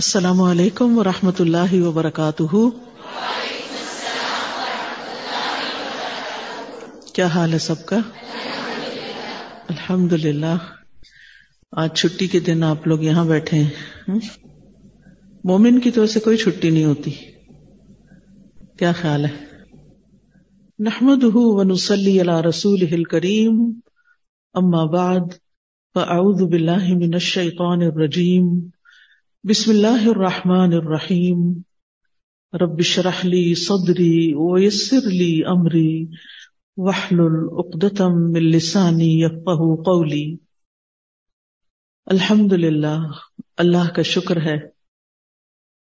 السلام علیکم و رحمۃ اللہ وبرکاتہ۔ کیا حال ہے سب کا؟ الحمد للہ آج چھٹی کے دن آپ لوگ یہاں بیٹھے ہیں۔ مومن کی تو ایسے کوئی چھٹی نہیں ہوتی۔ کیا خیال ہے؟ نحمد ونسلی علی رسول کریم اما بعد، فاعوذ باللہ من الشیطان الرجیم۔ بسم اللہ الرحمن الرحیم۔ رب شرح لی صدری ویسر لی امری۔ وحلل اقدتم من لسانی یفقہ قولی۔ الحمد للہ اللہ کا شکر ہے۔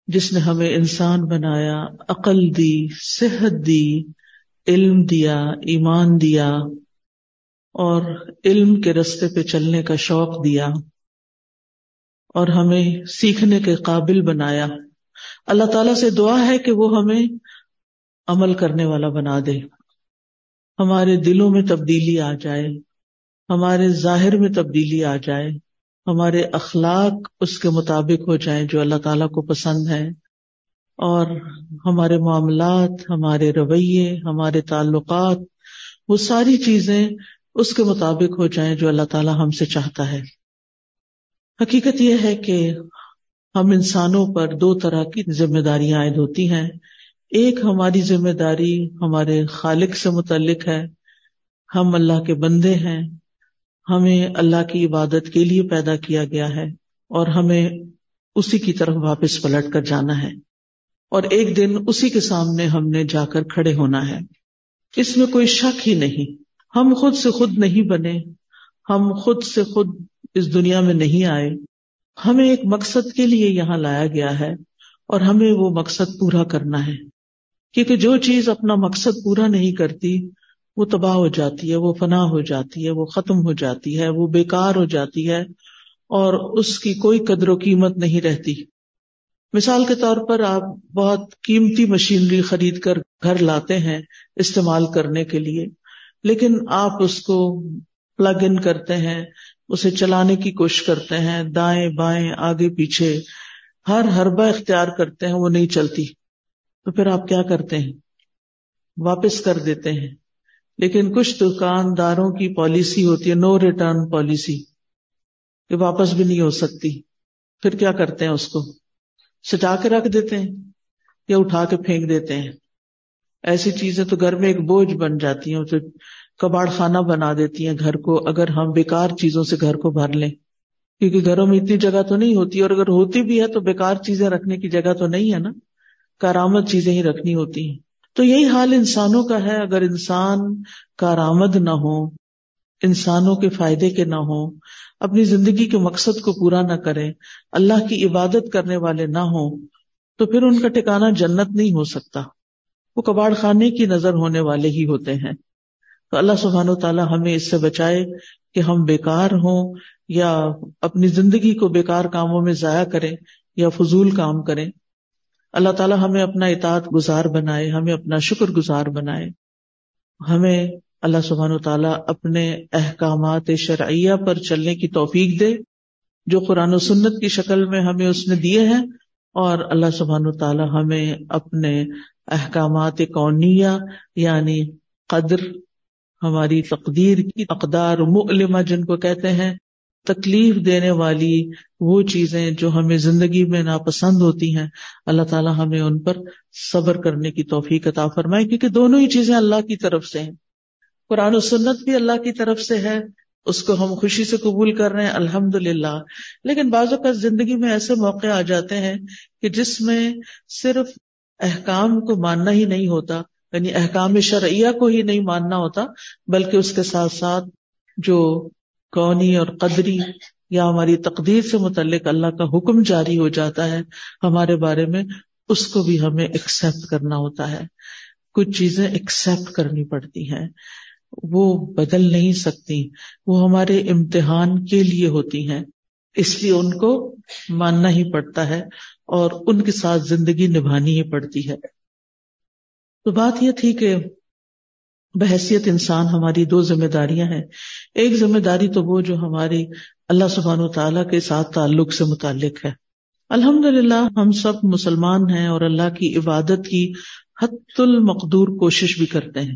جس نے ہمیں انسان بنایا، عقل دی، صحت دی، علم دیا، ایمان دیا اور علم کے رستے پہ چلنے کا شوق دیا۔ اور ہمیں سیکھنے کے قابل بنایا۔ اللہ تعالیٰ سے دعا ہے کہ وہ ہمیں عمل کرنے والا بنا دے۔ ہمارے دلوں میں تبدیلی آ جائے۔ ہمارے ظاہر میں تبدیلی آ جائے۔ ہمارے اخلاق اس کے مطابق ہو جائیں جو اللہ تعالیٰ کو پسند ہے اور ہمارے معاملات، ہمارے رویے، ہمارے تعلقات، وہ ساری چیزیں اس کے مطابق ہو جائیں جو اللہ تعالیٰ ہم سے چاہتا ہے۔ حقیقت یہ ہے کہ ہم انسانوں پر دو طرح کی ذمہ داریاں عائد ہوتی ہیں۔ ایک ہماری ذمہ داری ہمارے خالق سے متعلق ہے۔ ہم اللہ کے بندے ہیں۔ ہمیں اللہ کی عبادت کے لیے پیدا کیا گیا ہے اور ہمیں اسی کی طرف واپس پلٹ کر جانا ہے۔ اور ایک دن اسی کے سامنے ہم نے جا کر کھڑے ہونا ہے۔ اس میں کوئی شک ہی نہیں۔ ہم خود سے خود نہیں بنے۔ ہم خود سے خود اس دنیا میں نہیں آئے۔ ہمیں ایک مقصد کے لیے یہاں لایا گیا ہے اور ہمیں وہ مقصد پورا کرنا ہے۔ کیونکہ جو چیز اپنا مقصد پورا نہیں کرتی، وہ تباہ ہو جاتی ہے، وہ فنا ہو جاتی ہے، وہ ختم ہو جاتی ہے، وہ بیکار ہو جاتی ہے اور اس کی کوئی قدر و قیمت نہیں رہتی۔ مثال کے طور پر آپ بہت قیمتی مشینری خرید کر گھر لاتے ہیں استعمال کرنے کے لیے، لیکن آپ اس کو پلگ ان کرتے ہیں اسے چلانے کی کوشش کرتے ہیں، دائیں بائیں، آگے پیچھے۔ ہر ہربا اختیار کرتے ہیں، وہ نہیں چلتی۔ تو پھر آپ کیا کرتے ہیں؟ واپس کر دیتے ہیں۔ لیکن کچھ دکانداروں کی پالیسی ہوتی ہے نو ریٹرن پالیسی کہ واپس بھی نہیں ہو سکتی۔ پھر کیا کرتے ہیں اس کو؟ سجا کے رکھ دیتے ہیں یا اٹھا کے پھینک دیتے ہیں؟ ایسی چیزیں تو گھر میں ایک بوجھ بن جاتی ہیں کباڑ خانہ بنا دیتی ہیں گھر کو، اگر ہم بیکار چیزوں سے گھر کو بھر لیں۔ کیونکہ گھروں میں اتنی جگہ تو نہیں ہوتی، اور اگر ہوتی بھی ہے تو بیکار چیزیں رکھنے کی جگہ تو نہیں ہے نا۔ کارآمد چیزیں ہی رکھنی ہوتی ہیں۔ تو یہی حال انسانوں کا ہے۔ اگر انسان کارآمد نہ ہو، انسانوں کے فائدے کے نہ ہو، اپنی زندگی کے مقصد کو پورا نہ کرے اللہ کی عبادت کرنے والے نہ ہوں، تو پھر ان کا ٹھکانا جنت نہیں ہو سکتا۔ وہ کباڑ خانے کی نظر ہونے والے ہی ہوتے ہیں۔ تو اللہ سبحان و تعالیٰ ہمیں اس سے بچائے کہ ہم بیکار ہوں یا اپنی زندگی کو بیکار کاموں میں ضائع کریں یا فضول کام کریں۔ اللہ تعالیٰ ہمیں اپنا اطاعت گزار بنائے، ہمیں اپنا شکر گزار بنائے۔ ہمیں اللہ سبحان و تعالیٰ اپنے احکامات شرعیہ پر چلنے کی توفیق دے، جو قرآن و سنت کی شکل میں ہمیں اس نے دیے ہیں۔ اور اللہ سبحان و تعالیٰ ہمیں اپنے احکامات کونیا یعنی قدر ہماری تقدیر کی اقدار مؤلمہ جن کو کہتے ہیں، تکلیف دینے والی وہ چیزیں جو ہمیں زندگی میں ناپسند ہوتی ہیں۔ اللہ تعالیٰ ہمیں ان پر صبر کرنے کی توفیق عطا فرمائے، کیونکہ دونوں ہی چیزیں اللہ کی طرف سے ہیں۔ قرآن و سنت بھی اللہ کی طرف سے ہے، اس کو ہم خوشی سے قبول کر رہے ہیں الحمد للہ لیکن بعض اوقات زندگی میں ایسے موقع آ جاتے ہیں کہ جس میں صرف احکام کو ماننا ہی نہیں ہوتا یعنی احکام شرعیہ کو ہی نہیں ماننا ہوتا، بلکہ اس کے ساتھ ساتھ جو قونی اور قدری یا ہماری تقدیر سے متعلق اللہ کا حکم جاری ہو جاتا ہے، ہمارے بارے میں اس کو بھی ہمیں ایکسپٹ کرنا ہوتا ہے۔ کچھ چیزیں ایکسپٹ کرنی پڑتی ہیں۔ وہ بدل نہیں سکتی، وہ ہمارے امتحان کے لیے ہوتی ہیں۔ اس لیے ان کو ماننا ہی پڑتا ہے اور ان کے ساتھ زندگی نبھانی ہی پڑتی ہے۔ تو بات یہ تھی کہ بحثیت انسان ہماری دو ذمہ داریاں ہیں۔ ایک ذمہ داری تو وہ جو ہماری اللہ سبحان و تعالیٰ کے ساتھ تعلق سے متعلق ہے۔ الحمد للہ ہم سب مسلمان ہیں اور اللہ کی عبادت کی حت المقدور کوشش بھی کرتے ہیں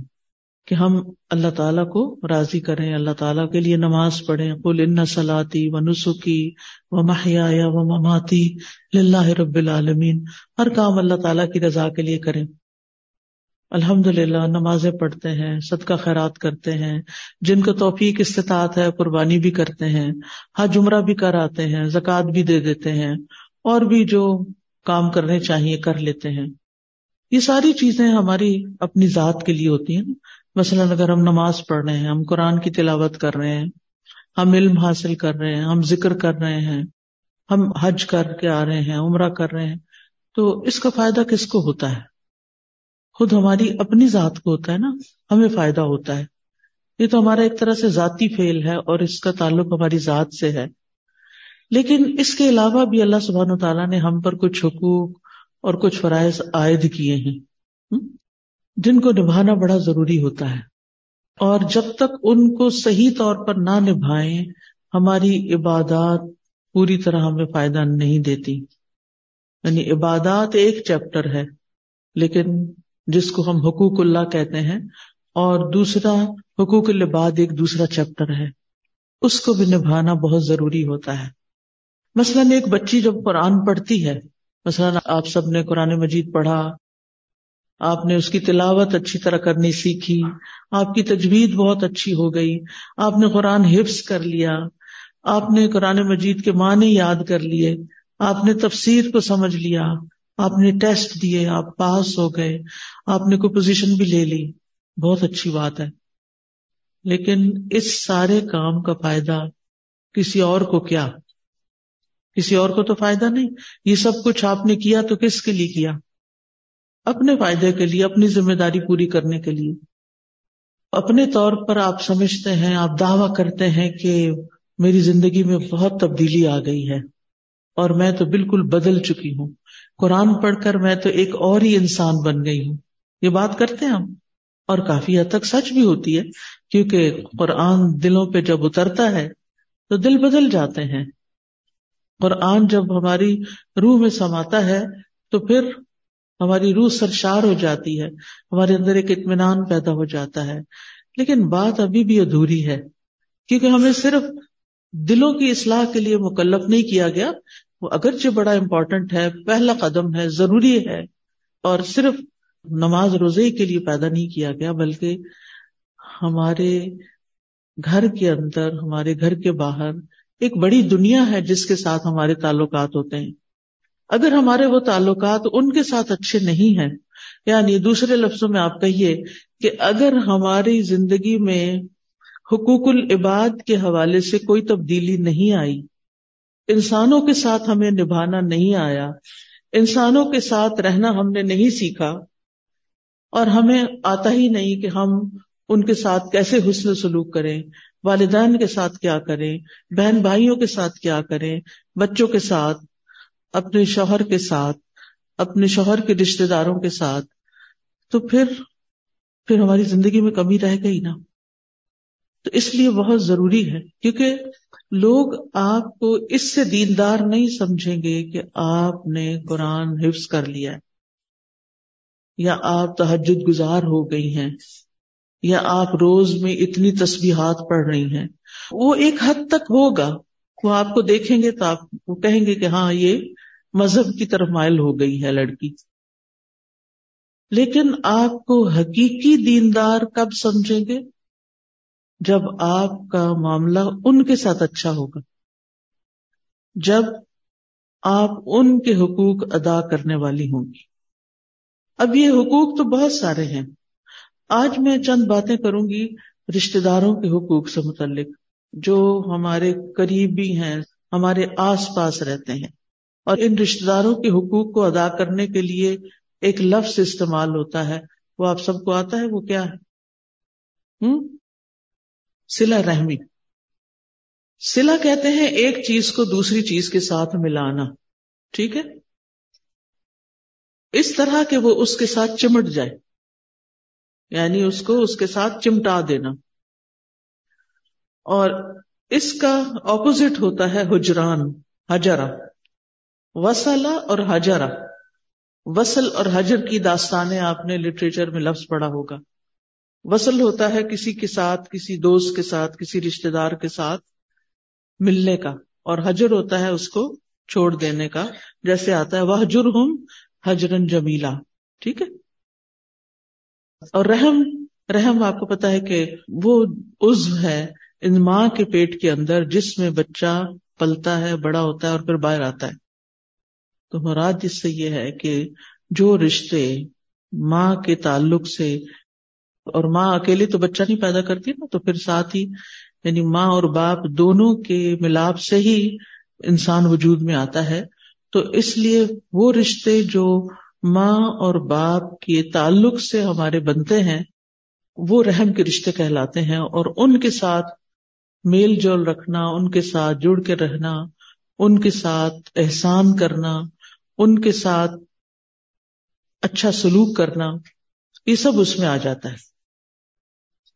کہ ہم اللہ تعالیٰ کو راضی کریں، اللہ تعالیٰ کے لیے نماز پڑھیں۔ کل ان سلاتی و نسخی و محیا و مماتی اللہ رب العالمین۔ ہر کام اللہ تعالیٰ کی رضا کے لیے کریں۔ الحمد للہ نمازیں پڑھتے ہیں، صدقہ خیرات کرتے ہیں، جن کو توفیق استطاعت ہے، قربانی بھی کرتے ہیں، حج عمرہ بھی کر آتے ہیں، زکوٰۃ بھی دے دیتے ہیں، اور بھی جو کام کرنے چاہیے کر لیتے ہیں۔ یہ ساری چیزیں ہماری اپنی ذات کے لیے ہوتی ہیں مثلاً اگر ہم نماز پڑھ رہے ہیں، ہم قرآن کی تلاوت کر رہے ہیں، ہم علم حاصل کر رہے ہیں، ہم ذکر کر رہے ہیں، ہم حج کر کے آ رہے ہیں، عمرہ کر رہے ہیں، تو اس کا فائدہ کس کو ہوتا ہے؟ خود ہماری اپنی ذات کو ہوتا ہے نا، ہمیں فائدہ ہوتا ہے۔ یہ تو ہمارا ایک طرح سے ذاتی فیل ہے اور اس کا تعلق ہماری ذات سے ہے۔ لیکن اس کے علاوہ بھی اللہ سبحان و تعالیٰ نے ہم پر کچھ حقوق اور کچھ فرائض عائد کیے ہیں۔ جن کو نبھانا بڑا ضروری ہوتا ہے۔ اور جب تک ان کو صحیح طور پر نہ نبھائیں، ہماری عبادات پوری طرح ہمیں فائدہ نہیں دیتی۔ یعنی عبادات ایک چیپٹر ہے، لیکن جس کو ہم حقوق اللہ کہتے ہیں، اور دوسرا، حقوق العباد ایک دوسرا چیپٹر ہے۔ اس کو بھی نبھانا بہت ضروری ہوتا ہے۔ مثلاً ایک بچی جب قرآن پڑھتی ہے، مثلاً آپ سب نے قرآن مجید پڑھا، آپ نے اس کی تلاوت اچھی طرح کرنی سیکھی، آپ کی تجوید بہت اچھی ہو گئی، آپ نے قرآن حفظ کر لیا، آپ نے قرآن مجید کے معنی یاد کر لیے، آپ نے تفسیر کو سمجھ لیا آپ نے ٹیسٹ دیے، آپ پاس ہو گئے، آپ نے کوئی پوزیشن بھی لے لی۔ بہت اچھی بات ہے۔ لیکن اس سارے کام کا فائدہ کسی اور کو کیا؟ کسی اور کو تو فائدہ نہیں۔ یہ سب کچھ آپ نے کیا تو کس کے لیے کیا؟ اپنے فائدے کے لیے، اپنی ذمہ داری پوری کرنے کے لیے۔ اپنے طور پر آپ سمجھتے ہیں، آپ دعوی کرتے ہیں کہ میری زندگی میں بہت تبدیلی آ گئی ہے اور میں تو بالکل بدل چکی ہوں۔ قرآن پڑھ کر میں تو ایک اور ہی انسان بن گئی ہوں۔ یہ بات کرتے ہیں ہم۔ اور کافی حد تک سچ بھی ہوتی ہے، کیونکہ قرآن دلوں پہ جب اترتا ہے تو دل بدل جاتے ہیں۔ قرآن جب ہماری روح میں سماتا ہے تو پھر ہماری روح سرشار ہو جاتی ہے، ہمارے اندر ایک اطمینان پیدا ہو جاتا ہے۔ لیکن بات ابھی بھی ادھوری ہے، کیونکہ ہمیں صرف دلوں کی اصلاح کے لیے مکلف نہیں کیا گیا وہ اگرچہ بڑا امپورٹنٹ ہے، پہلا قدم ہے، ضروری ہے، اور صرف نماز روزے کے لیے پیدا نہیں کیا گیا، بلکہ ہمارے گھر کے اندر، ہمارے گھر کے باہر ایک بڑی دنیا ہے جس کے ساتھ ہمارے تعلقات ہوتے ہیں۔ اگر ہمارے وہ تعلقات ان کے ساتھ اچھے نہیں ہیں یعنی دوسرے لفظوں میں آپ کہیے کہ اگر ہماری زندگی میں حقوق العباد کے حوالے سے کوئی تبدیلی نہیں آئی انسانوں کے ساتھ ہمیں نبھانا نہیں آیا، انسانوں کے ساتھ رہنا ہم نے نہیں سیکھا، اور ہمیں آتا ہی نہیں کہ ہم ان کے ساتھ کیسے حسن سلوک کریں، والدین کے ساتھ کیا کریں، بہن بھائیوں کے ساتھ کیا کریں، بچوں کے ساتھ، اپنے شوہر کے ساتھ، اپنے شوہر کے رشتے داروں کے ساتھ۔ تو پھر پھر ہماری زندگی میں کمی رہ گئی نا۔ تو اس لیے بہت ضروری ہے، کیونکہ لوگ آپ کو اس سے دیندار نہیں سمجھیں گے کہ آپ نے قرآن حفظ کر لیا ہے، یا آپ تحجد گزار ہو گئی ہیں، یا آپ روز میں اتنی تسبیحات پڑھ رہی ہیں۔ وہ ایک حد تک ہوگا، وہ آپ کو دیکھیں گے تو آپ وہ کہیں گے کہ ہاں یہ مذہب کی طرف مائل ہو گئی ہے لڑکی۔ لیکن آپ کو حقیقی دیندار کب سمجھیں گے؟ جب آپ کا معاملہ ان کے ساتھ اچھا ہوگا، جب آپ ان کے حقوق ادا کرنے والی ہوں گی۔ اب یہ حقوق تو بہت سارے ہیں۔ آج میں چند باتیں کروں گی رشتے داروں کے حقوق سے متعلق، جو ہمارے قریبی ہیں، ہمارے آس پاس رہتے ہیں۔ اور ان رشتے داروں کے حقوق کو ادا کرنے کے لیے ایک لفظ استعمال ہوتا ہے۔ وہ آپ سب کو آتا ہے، وہ کیا ہے؟ ہوں؟ سلا رحمی۔ سلا کہتے ہیں ایک چیز کو دوسری چیز کے ساتھ ملانا، ٹھیک ہے؟ اس طرح کہ وہ اس کے ساتھ چمٹ جائے یعنی اس کو اس کے ساتھ چمٹا دینا۔ اور اس کا اپوزٹ ہوتا ہے حجران حجرا وسلا اور حجرا وصل اور حجر کی داستانیں آپ نے لٹریچر میں لفظ پڑھا ہوگا۔ وصل ہوتا ہے کسی کے ساتھ، کسی دوست کے ساتھ، کسی رشتے دار کے ساتھ ملنے کا، اور حجر ہوتا ہے اس کو چھوڑ دینے کا۔ جیسے آتا ہے وہ جر ہوں حجرن جمیلا ٹھیک ہے؟ اور رحم رحم آپ کو پتا ہے کہ وہ عزو ہے ان ماں کے پیٹ کے اندر، جس میں بچہ پلتا ہے، بڑا ہوتا ہے اور پھر باہر آتا ہے۔ تو مراد اس سے یہ ہے کہ جو رشتے ماں کے تعلق سے اور ماں اکیلے تو بچہ نہیں پیدا کرتی نا، تو پھر ساتھ ہی یعنی ماں اور باپ دونوں کے ملاپ سے ہی انسان وجود میں آتا ہے۔ تو اس لیے وہ رشتے جو ماں اور باپ کے تعلق سے ہمارے بنتے ہیں، وہ رحم کے رشتے کہلاتے ہیں۔ اور ان کے ساتھ میل جول رکھنا، ان کے ساتھ جڑ کے رہنا، ان کے ساتھ احسان کرنا، ان کے ساتھ اچھا سلوک کرنا، یہ سب اس میں آ جاتا ہے۔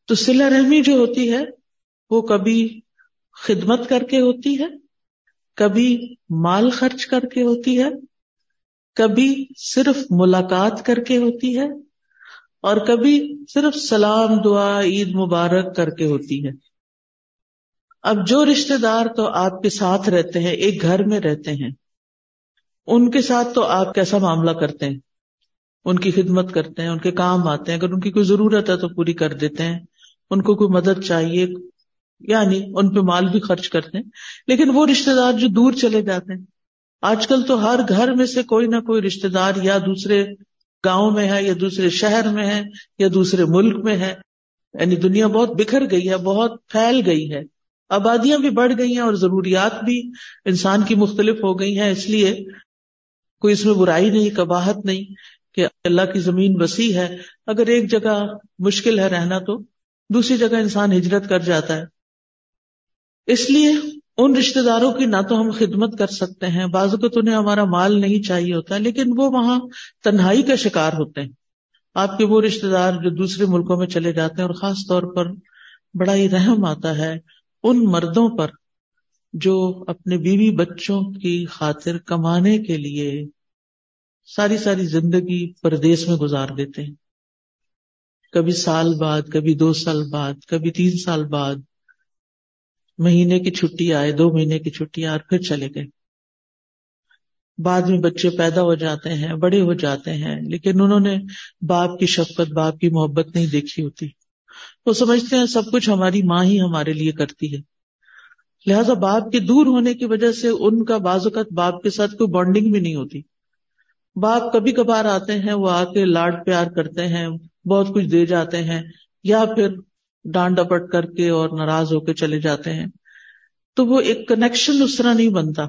تو سلا رحمی جو ہوتی ہے وہ کبھی خدمت کر کے ہوتی ہے، کبھی مال خرچ کر کے ہوتی ہے، کبھی صرف ملاقات کر کے ہوتی ہے اور کبھی صرف سلام، دعا، عید مبارک کر کے ہوتی ہے۔ اب جو رشتے دار تو آپ کے ساتھ رہتے ہیں، ایک گھر میں رہتے ہیں، ان کے ساتھ تو آپ کیسا معاملہ کرتے ہیں؟ ان کی خدمت کرتے ہیں، ان کے کام آتے ہیں، اگر ان کی کوئی ضرورت ہے تو پوری کر دیتے ہیں۔ ان کو کوئی مدد چاہیے یعنی ان پہ مال بھی خرچ کرتے ہیں، لیکن وہ رشتے دار جو دور چلے جاتے ہیں۔ آج کل تو ہر گھر میں سے کوئی نہ کوئی رشتے دار یا دوسرے گاؤں میں ہے، یا دوسرے شہر میں ہے، یا دوسرے ملک میں ہے۔ یعنی دنیا بہت بکھر گئی ہے، بہت پھیل گئی ہے۔ آبادیاں بھی بڑھ گئی ہیں اور ضروریات بھی انسان کی مختلف ہو گئی ہیں، اس لیے کوئی اس میں برائی نہیں، کباہت نہیں کہ اللہ کی زمین وسیع ہے۔ اگر ایک جگہ مشکل ہے رہنا تو دوسری جگہ انسان ہجرت کر جاتا ہے۔ اس لیے ان رشتے داروں کی نہ تو ہم خدمت کر سکتے ہیں۔ بعض کو انہیں ہمارا مال نہیں چاہیے ہوتا، لیکن وہ وہاں تنہائی کا شکار ہوتے ہیں۔ آپ کے وہ رشتے دار جو دوسرے ملکوں میں چلے جاتے ہیں اور خاص طور پر بڑا ہی رحم آتا ہے، ان مردوں پر جو اپنے بیوی بچوں کی خاطر کمانے کے لیے ساری ساری زندگی پردیس میں گزار دیتے ہیں۔ کبھی سال بعد، کبھی دو سال بعد، کبھی تین سال بعد، مہینے کی چھٹی آئے، دو مہینے کی چھٹی آئے اور پھر چلے گئے۔ بعد میں بچے پیدا ہو جاتے ہیں، بڑے ہو جاتے ہیں، لیکن انہوں نے باپ کی شفقت، باپ کی محبت نہیں دیکھی ہوتی۔ وہ سمجھتے ہیں سب کچھ ہماری ماں ہی ہمارے لیے کرتی ہے۔ لہذا باپ کے دور ہونے کی وجہ سے ان کا بعض اوقات باپ کے ساتھ کوئی بانڈنگ بھی نہیں ہوتی۔ باپ کبھی کبھار آتے ہیں، وہ آ کے لاڈ پیار کرتے ہیں بہت کچھ دے جاتے ہیں یا پھر ڈانٹ ڈپٹ کر کے اور ناراض ہو کے چلے جاتے ہیں۔ تو وہ ایک کنیکشن اس طرح نہیں بنتا۔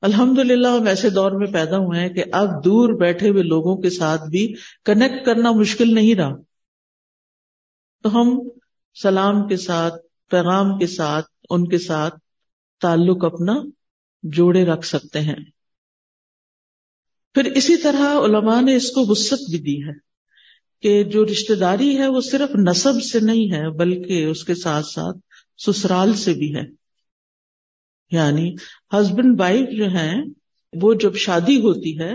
الحمد للہ ہم ایسے دور میں پیدا ہوئے ہیں کہ اب دور بیٹھے ہوئے لوگوں کے ساتھ بھی کنیکٹ کرنا مشکل نہیں رہا۔ تو ہم سلام کے ساتھ، پیغام کے ساتھ، ان کے ساتھ تعلق اپنا جوڑے رکھ سکتے ہیں۔ پھر اسی طرح علماء نے اس کو وسط بھی دی ہے۔ کہ جو رشتے داری ہے وہ صرف نصب سے نہیں ہے، بلکہ اس کے ساتھ ساتھ سسرال سے بھی ہے۔ یعنی ہسبینڈ وائف جو ہیں، وہ جب شادی ہوتی ہے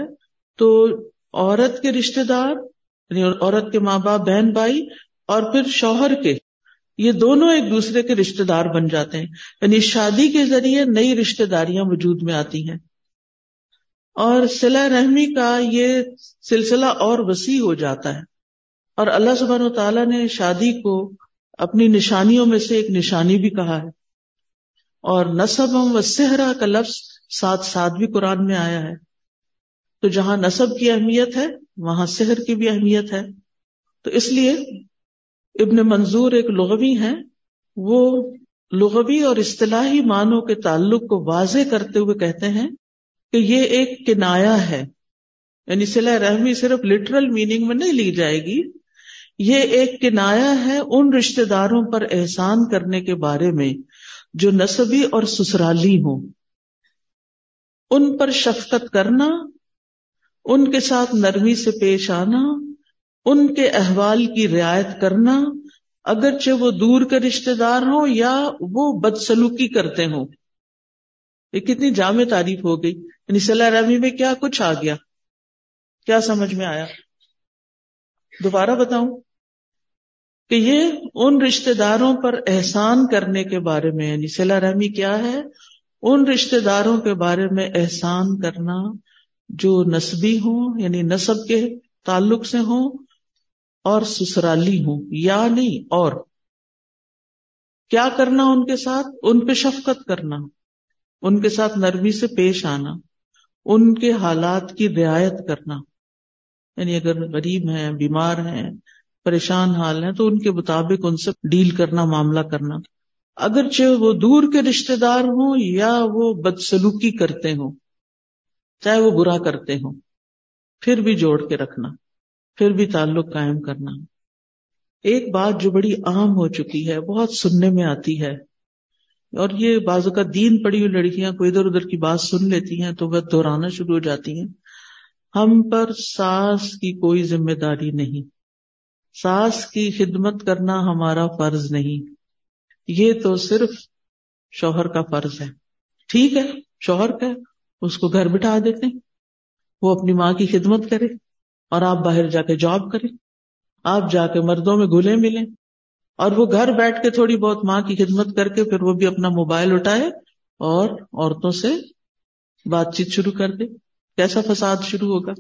تو عورت کے رشتے دار یعنی عورت کے ماں باپ، بہن بھائی اور پھر شوہر کے، یہ دونوں ایک دوسرے کے رشتے دار بن جاتے ہیں۔ یعنی شادی کے ذریعے نئی رشتے داریاں وجود میں آتی ہیں۔ اور سلا رحمی کا یہ سلسلہ اور وسیع ہو جاتا ہے۔ اور اللہ سبحانہ و تعالیٰ نے شادی کو اپنی نشانیوں میں سے ایک نشانی بھی کہا ہے۔ اور نصب و صحرا کا لفظ ساتھ ساتھ بھی قرآن میں آیا ہے۔ تو جہاں نصب کی اہمیت ہے، وہاں سحر کی بھی اہمیت ہے۔ تو اس لیے ابن منظور ایک لغوی ہے وہ لغوی اور اصطلاحی معنوں کے تعلق کو واضح کرتے ہوئے کہتے ہیں کہ یہ ایک کنایا ہے۔ یعنی سلا رحمی صرف لٹرل میننگ میں نہیں لی جائے گی یہ ایک کنایا ہے ان رشتے داروں پر احسان کرنے کے بارے میں جو نصبی اور سسرالی ہوں۔ ان پر شفقت کرنا، ان کے ساتھ نرمی سے پیش آنا، ان کے احوال کی رعایت کرنا، اگرچہ وہ دور کے رشتے دار ہوں یا وہ بدسلوکی کرتے ہوں۔ یہ کتنی جامع تعریف ہو گئی۔ یعنی صلاح رحمی میں کیا کچھ آ گیا؟ کیا سمجھ میں آیا؟ دوبارہ بتاؤں؟ کہ یہ ان رشتے داروں پر احسان کرنے کے بارے میں یعنی صلاح رحمی کیا ہے؟ ان رشتے داروں کے بارے میں احسان کرنا جو نسبی ہوں یعنی نصب کے تعلق سے ہوں اور سسرالی ہوں، یا نہیں، اور کیا کرنا ان کے ساتھ؟ ان پہ شفقت کرنا، ان کے ساتھ نرمی سے پیش آنا، ان کے حالات کی رعایت کرنا۔ یعنی اگر غریب ہیں، بیمار ہیں پریشان حال ہیں تو ان کے مطابق ان سے ڈیل کرنا، معاملہ کرنا۔ اگرچہ وہ دور کے رشتے دار ہوں یا وہ بدسلوکی کرتے ہوں، چاہے وہ برا کرتے ہوں، پھر بھی جوڑ کے رکھنا، پھر بھی تعلق قائم کرنا۔ ایک بات جو بڑی عام ہو چکی ہے، بہت سننے میں آتی ہے۔ اور یہ بازو کا دین پڑی ہوئی لڑکیاں کوئی ادھر ادھر کی بات سن لیتی ہیں تو وہ دہرانا شروع ہو جاتی ہیں۔ ہم پر ساس کی کوئی ذمہ داری نہیں۔ ساس کی خدمت کرنا ہمارا فرض نہیں۔ یہ تو صرف شوہر کا فرض ہے۔ ٹھیک ہے، شوہر کا، اس کو گھر بٹھا دیتے وہ اپنی ماں کی خدمت کرے اور آپ باہر جا کے جاب کریں آپ جا کے مردوں میں گلے ملیں۔ اور وہ گھر بیٹھ کے تھوڑی بہت ماں کی خدمت کر کے پھر وہ بھی اپنا موبائل اٹھائے اور عورتوں سے بات چیت شروع کر دے۔ کیسا فساد شروع ہوگا؟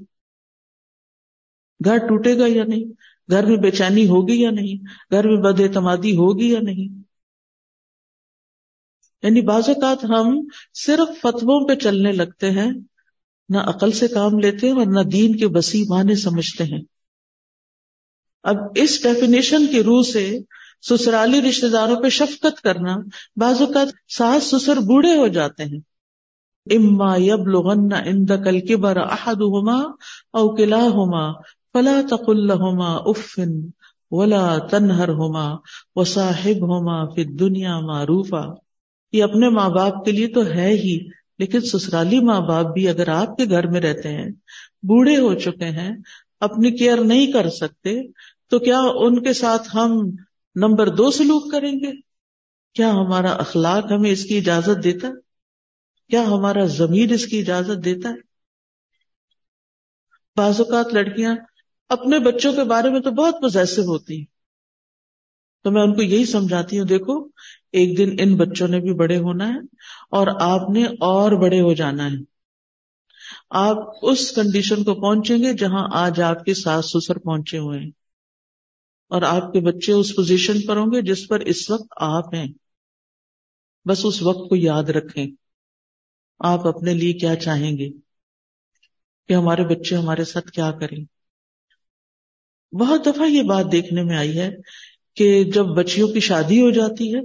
گھر ٹوٹے گا یا نہیں؟ گھر میں بے چینی ہوگی یا نہیں؟ گھر میں بد اعتمادی ہوگی یا نہیں؟ یعنی بعض اوقات ہم صرف فتووں پہ چلنے لگتے ہیں، نہ عقل سے کام لیتے ہیں اور نہ دین کے بسی معنی سمجھتے ہیں۔ اب اس ڈیفینیشن کی روح سے سسرالی رشتے داروں پہ شفقت کرنا بعض اوقات ساس سسر بوڑھے ہو جاتے ہیں۔ اما یب لغن اند کل کے بر احد ہوما اوکلا ہوما فلا تقل ہوما افن ولا تنہر ہوما و صاحب ہوما پھر دنیا معروفا۔ یہ اپنے ماں باپ کے لیے تو ہے ہی، لیکن سسرالی ماں باپ بھی اگر آپ کے گھر میں رہتے ہیں، بوڑھے ہو چکے ہیں، اپنی کیئر نہیں کر سکتے، تو کیا ان کے ساتھ ہم نمبر دو سلوک کریں گے؟ کیا ہمارا اخلاق ہمیں اس کی اجازت دیتا؟ ہے کیا ہمارا ضمیر اس کی اجازت دیتا ہے؟ بعض اوقات لڑکیاں اپنے بچوں کے بارے میں تو بہت پوزیسو ہوتی ہیں۔ تو میں ان کو یہی سمجھاتی ہوں، دیکھو، ایک دن ان بچوں نے بھی بڑے ہونا ہے اور آپ نے اور بڑے ہو جانا ہے۔ آپ اس کنڈیشن کو پہنچیں گے جہاں آج آپ کے ساس سسر پہنچے ہوئے ہیں۔ اور آپ کے بچے اس پوزیشن پر ہوں گے جس پر اس وقت آپ ہیں۔ بس اس وقت کو یاد رکھیں۔ آپ اپنے لیے کیا چاہیں گے؟ کہ ہمارے بچے ہمارے ساتھ کیا کریں۔ بہت دفعہ یہ بات دیکھنے میں آئی ہے کہ جب بچیوں کی شادی ہو جاتی ہے،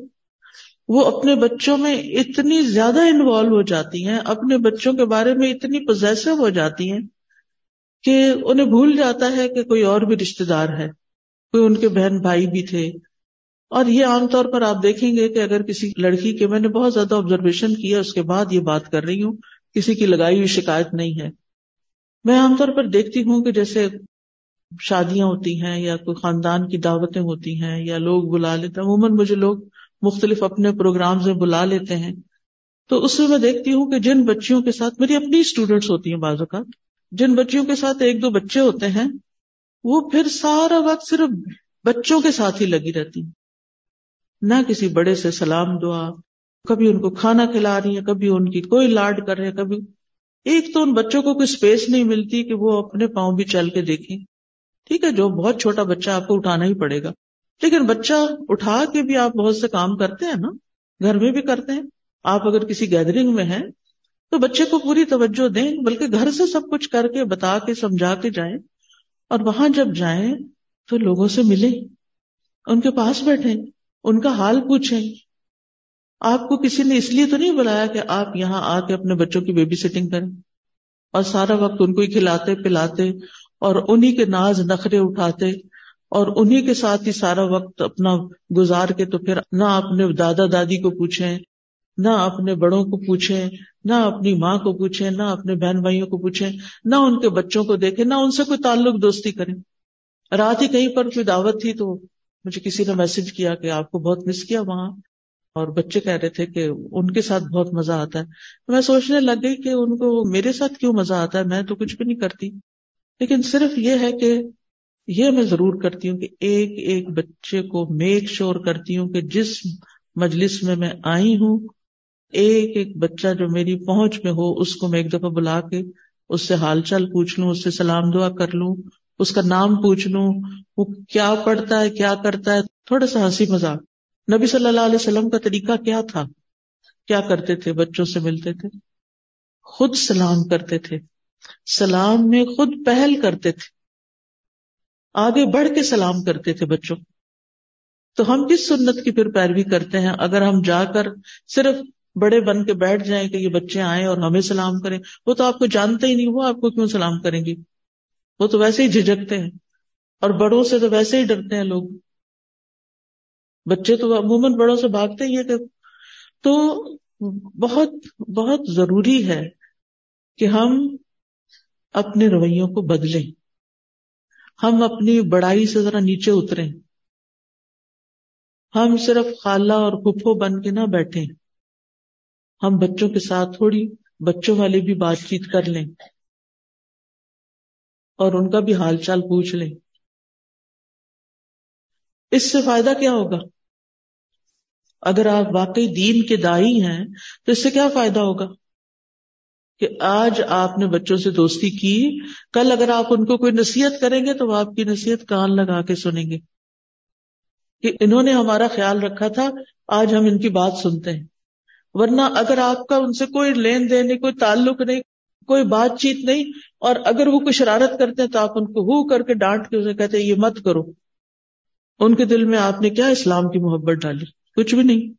وہ اپنے بچوں میں اتنی زیادہ انوالو ہو جاتی ہیں، اپنے بچوں کے بارے میں اتنی پوزیسو ہو جاتی ہیں کہ انہیں بھول جاتا ہے کہ کوئی اور بھی رشتے دار ہے، کوئی ان کے بہن بھائی بھی تھے۔ اور یہ عام طور پر آپ دیکھیں گے کہ اگر کسی لڑکی کے، میں نے بہت زیادہ آبزرویشن کیا، اس کے بعد یہ بات کر رہی ہوں، کسی کی لگائی ہوئی شکایت نہیں ہے۔ میں عام طور پر دیکھتی ہوں کہ جیسے شادیاں ہوتی ہیں یا کوئی خاندان کی دعوتیں ہوتی ہیں یا لوگ بلا لیتے ہیں، عموماً مجھے لوگ مختلف اپنے پروگرام میں بلا لیتے ہیں۔ تو اس میں میں دیکھتی ہوں کہ جن بچیوں کے ساتھ، میری اپنی اسٹوڈینٹس ہوتی ہیں بعض اوقات، جن بچیوں کے ساتھ ایک دو بچے ہوتے ہیں، وہ پھر سارا وقت صرف بچوں کے ساتھ ہی لگی رہتی نہ کسی بڑے سے سلام دعا، کبھی ان کو کھانا کھلا رہی ہے کبھی ان کی کوئی لاڈ کر رہے ہیں، کبھی۔ ایک تو ان بچوں کو کوئی اسپیس نہیں ملتی کہ وہ اپنے پاؤں بھی چل کے دیکھیں۔ ٹھیک ہے، جو بہت چھوٹا بچہ آپ کو اٹھانا ہی پڑے گا۔ لیکن بچہ اٹھا کے بھی آپ بہت سے کام کرتے ہیں نا، گھر میں بھی کرتے ہیں۔ آپ اگر کسی گیدرنگ میں ہیں، تو بچے کو پوری توجہ دیں، بلکہ گھر سے سب کچھ کر کے، بتا کے، سمجھا کے جائیں۔ اور وہاں جب جائیں، تو لوگوں سے ملے ان کے پاس بیٹھے ان کا حال پوچھیں۔ آپ کو کسی نے اس لیے تو نہیں بلایا کہ آپ یہاں آ کے اپنے بچوں کی بیبی سیٹنگ کریں۔ اور سارا وقت ان کو ہی کھلاتے، پلاتے۔ اور انہی کے ناز نخرے اٹھاتے اور انہی کے ساتھ ہی سارا وقت اپنا گزار کے تو پھر نہ اپنے دادا دادی کو پوچھیں، نہ اپنے بڑوں کو پوچھیں، نہ اپنی ماں کو پوچھیں، نہ اپنے بہن بھائیوں کو پوچھیں، نہ ان کے بچوں کو دیکھیں، نہ ان سے کوئی تعلق دوستی کریں۔ رات ہی کہیں پر کوئی دعوت تھی تو مجھے کسی نے میسج کیا کہ آپ کو بہت مس کیا وہاں اور بچے کہہ رہے تھے کہ ان کے ساتھ بہت مزہ آتا ہے۔ میں سوچنے لگ گئی کہ ان کو میرے ساتھ کیوں مزہ آتا ہے؟ میں تو کچھ بھی نہیں کرتی۔ لیکن صرف یہ ہے کہ یہ میں ضرور کرتی ہوں کہ ایک ایک بچے کو میک شور کرتی ہوں کہ جس مجلس میں میں آئی ہوں، ایک ایک بچہ جو میری پہنچ میں ہو، اس کو میں ایک دفعہ بلا کے اس سے حال چال پوچھ لوں، اس سے سلام دعا کر لوں، اس کا نام پوچھ لوں، وہ کیا پڑھتا ہے، کیا کرتا ہے، تھوڑا سا ہنسی مذاق۔ نبی صلی اللہ علیہ وسلم کا طریقہ کیا تھا؟ کیا کرتے تھے؟ بچوں سے ملتے تھے، خود سلام کرتے تھے۔ سلام میں خود پہل کرتے تھے۔ آگے بڑھ کے سلام کرتے تھے بچوں۔ تو ہم کس سنت کی پھر پیروی کرتے ہیں؟ اگر ہم جا کر صرف بڑے بن کے بیٹھ جائیں کہ یہ بچے آئیں اور ہمیں سلام کریں، وہ تو آپ کو جانتے ہی نہیں، وہ آپ کو کیوں سلام کریں گے وہ تو ویسے ہی جھجکتے ہیں۔ اور بڑوں سے تو ویسے ہی ڈرتے ہیں لوگ۔ بچے تو عموماً بڑوں سے بھاگتے ہی کہ تو بہت بہت ضروری ہے کہ ہم اپنے رویوں کو بدلیں۔ ہم اپنی بڑائی سے ذرا نیچے اتریں۔ ہم صرف خالہ اور پھپھو بن کے نہ بیٹھے ہم بچوں کے ساتھ تھوڑی بچوں والے بھی بات چیت کر لیں۔ اور ان کا بھی حال چال پوچھ لیں۔ اس سے فائدہ کیا ہوگا؟ اگر آپ واقعی دین کے دائی ہیں تو اس سے کیا فائدہ ہوگا؟ کہ آج آپ نے بچوں سے دوستی کی، کل اگر آپ ان کو کوئی نصیحت کریں گے تو وہ آپ کی نصیحت کان لگا کے سنیں گے۔ کہ انہوں نے ہمارا خیال رکھا تھا، آج ہم ان کی بات سنتے ہیں۔ ورنہ اگر آپ کا ان سے کوئی لین دین نہیں، کوئی تعلق نہیں، کوئی بات چیت نہیں، اور اگر وہ کوئی شرارت کرتے ہیں تو آپ ان کو ہو کر کے ڈانٹ کے اسے کہتے ہیں، یہ مت کرو۔ ان کے دل میں آپ نے کیا اسلام کی محبت ڈالی؟ کچھ بھی نہیں۔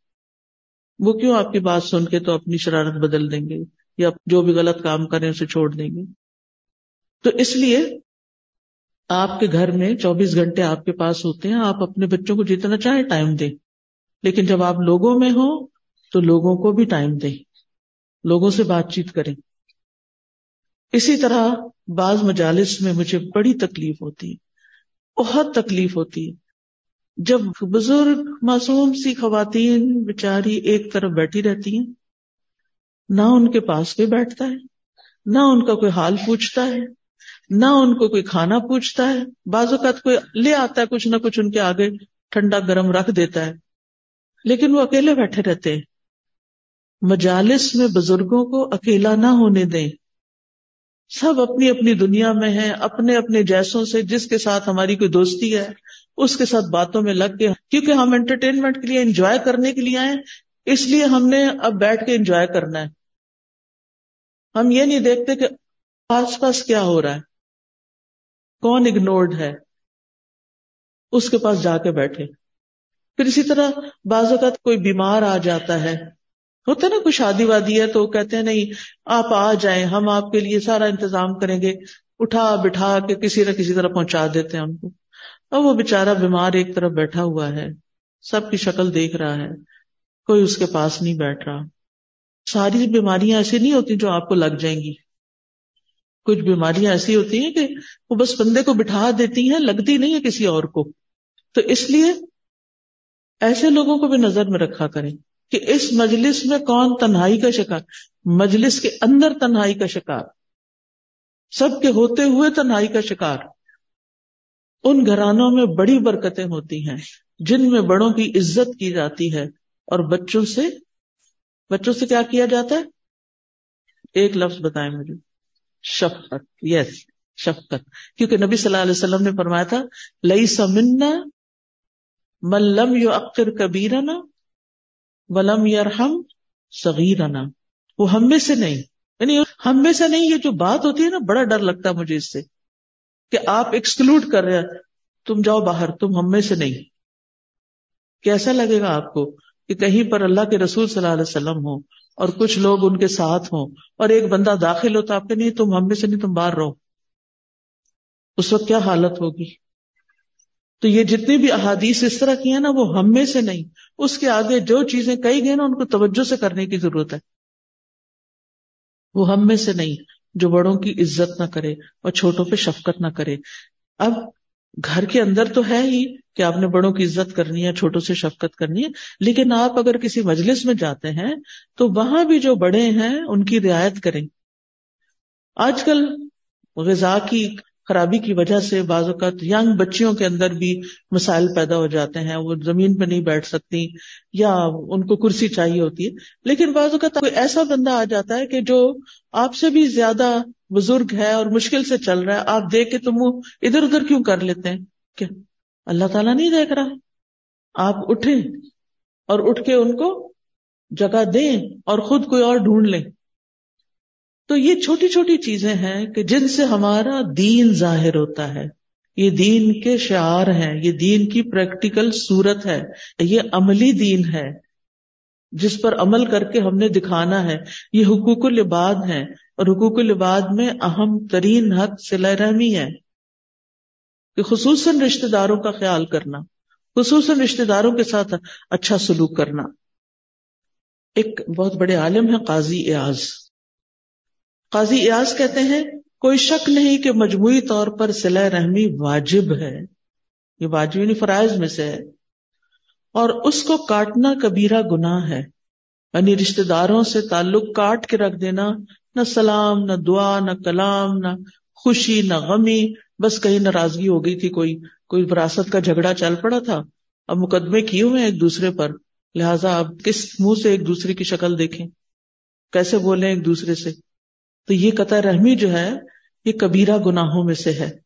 وہ کیوں آپ کی بات سن کے تو اپنی شرارت بدل دیں گے؟ یا جو بھی غلط کام کریں اسے چھوڑ دیں گے۔ تو اس لیے آپ کے گھر میں چوبیس گھنٹے آپ کے پاس ہوتے ہیں، آپ اپنے بچوں کو جتنا چاہے ٹائم دیں۔ لیکن جب آپ لوگوں میں ہو تو لوگوں کو بھی ٹائم دیں، لوگوں سے بات چیت کریں۔ اسی طرح بعض مجالس میں مجھے بڑی تکلیف ہوتی ہے، بہت تکلیف ہوتی ہے۔ جب بزرگ معصوم سی خواتین بچاری ایک طرف بیٹھی رہتی ہیں نہ ان کے پاس کوئی بیٹھتا ہے، نہ ان کا کوئی حال پوچھتا ہے، نہ ان کو کوئی کھانا پوچھتا ہے۔ بعض اوقات کوئی لے آتا ہے، کچھ نہ کچھ ان کے آگے ٹھنڈا گرم رکھ دیتا ہے۔ لیکن وہ اکیلے بیٹھے رہتے ہیں۔ مجالس میں بزرگوں کو اکیلا نہ ہونے دیں۔ سب اپنی اپنی دنیا میں ہیں، اپنے اپنے جیسوں سے، جس کے ساتھ ہماری کوئی دوستی ہے، اس کے ساتھ باتوں میں لگ کے۔ کیونکہ ہم انٹرٹینمنٹ کے لیے انجوائے کرنے کے لیے آئے اس لیے ہم نے اب بیٹھ کے انجوائے کرنا ہے۔ ہم یہ نہیں دیکھتے کہ آس پاس کیا ہو رہا ہے۔ کون اگنورڈ ہے؟ اس کے پاس جا کے بیٹھے۔ پھر اسی طرح بعض اوقات کوئی بیمار آ جاتا ہے۔ ہوتا نا کوئی شادی وادی ہے تو وہ کہتے ہیں نہیں، آپ آ جائیں، ہم آپ کے لیے سارا انتظام کریں گے۔ اٹھا، بٹھا کے کسی نہ کسی طرح پہنچا دیتے ہیں ان کو۔ اب وہ بےچارا بیمار ایک طرف بیٹھا ہوا ہے۔ سب کی شکل دیکھ رہا ہے۔ کوئی اس کے پاس نہیں بیٹھ رہا۔ ساری بیماریاں ایسی نہیں ہوتی جو آپ کو لگ جائیں گی۔ کچھ بیماریاں ایسی ہوتی ہیں کہ وہ بس بندے کو بٹھا دیتی ہیں، لگتی نہیں ہے کسی اور کو۔ تو اس لیے ایسے لوگوں کو بھی نظر میں رکھا کریں کہ اس مجلس میں کون تنہائی کا شکار، مجلس کے اندر تنہائی کا شکار، سب کے ہوتے ہوئے تنہائی کا شکار۔ ان گھرانوں میں بڑی برکتیں ہوتی ہیں، جن میں بڑوں کی عزت کی جاتی ہے۔ اور بچوں سے بچوں سے کیا کیا جاتا ہے؟ ایک لفظ بتائیں مجھے۔ شفقت۔ یس شفقت۔ کیونکہ نبی صلی اللہ علیہ وسلم نے فرمایا تھا لئی سمنا ملم یو اکثر کبیر نا ولم یرحم صغیر نا وہ ہم میں سے نہیں۔ یعنی ہم میں سے نہیں، یہ جو بات ہوتی ہے نا، بڑا ڈر لگتا ہے مجھے اس سے کہ آپ ایکسکلوڈ کر رہے ہیں۔ تم جاؤ باہر، تم ہم میں سے نہیں۔ کیسا لگے گا آپ کو؟ کہ کہیں پر اللہ کے رسول صلی اللہ علیہ وسلم ہو اور کچھ لوگ ان کے ساتھ ہوں اور ایک بندہ داخل ہو تو آپ کے نہیں، تم ہم میں سے نہیں، تم باہر رہو۔ اس وقت کیا حالت ہوگی؟ تو یہ جتنی بھی احادیث اس طرح کی ہیں نا، وہ ہم میں سے نہیں، اس کے آگے جو چیزیں کہی گئی نا، ان کو توجہ سے کرنے کی ضرورت ہے۔ وہ ہم میں سے نہیں، جو بڑوں کی عزت نہ کرے اور چھوٹوں پہ شفقت نہ کرے۔ اب گھر کے اندر تو ہے ہی کہ آپ نے بڑوں کی عزت کرنی ہے، چھوٹوں سے شفقت کرنی ہے، لیکن آپ اگر کسی مجلس میں جاتے ہیں تو وہاں بھی جو بڑے ہیں، ان کی رعایت کریں۔ آج کل غذا کی خرابی کی وجہ سے بعض اوقات ینگ بچیوں کے اندر بھی مسائل پیدا ہو جاتے ہیں، وہ زمین پہ نہیں بیٹھ سکتی یا ان کو کرسی چاہیے ہوتی ہے۔ لیکن بعض اوقات کوئی ایسا بندہ آ جاتا ہے کہ جو آپ سے بھی زیادہ بزرگ ہے اور مشکل سے چل رہا ہے، آپ دیکھ کے تم ادھر ادھر کیوں کر لیتے ہیں؟ کیا اللہ تعالیٰ نہیں دیکھ رہا؟ آپ اٹھیں اور اٹھ کے ان کو جگہ دیں اور خود کوئی اور ڈھونڈ لیں۔ تو یہ چھوٹی چھوٹی چیزیں ہیں کہ جن سے ہمارا دین ظاہر ہوتا ہے۔ یہ دین کے شعار ہیں، یہ دین کی پریکٹیکل صورت ہے۔ یہ عملی دین ہے۔ جس پر عمل کر کے ہم نے دکھانا ہے۔ یہ حقوق العباد ہیں اور حقوق العباد میں اہم ترین حق سلا رحمی ہے۔ کہ خصوصاً رشتے داروں کا خیال کرنا، خصوصاً رشتے داروں کے ساتھ اچھا سلوک کرنا۔ ایک بہت بڑے عالم ہے قاضی ایاز۔ قاضی ایاز کہتے ہیں، کوئی شک نہیں کہ مجموعی طور پر سلا رحمی واجب ہے۔ یہ واجب یعنی فرائض میں سے ہے۔ اور اس کو کاٹنا کبیرہ گناہ ہے۔ یعنی رشتے داروں سے تعلق کاٹ کے رکھ دینا، نہ سلام، نہ دعا، نہ کلام، نہ خوشی، نہ غمی۔ بس کہیں ناراضگی ہو گئی تھی کوئی کوئی وراثت کا جھگڑا چل پڑا تھا۔ اب مقدمے کیے ہوئے ایک دوسرے پر۔ لہذا اب کس منہ سے ایک دوسرے کی شکل دیکھیں۔ کیسے بولیں ایک دوسرے سے؟ تو یہ قطع رحمی جو ہے، یہ کبیرہ گناہوں میں سے ہے۔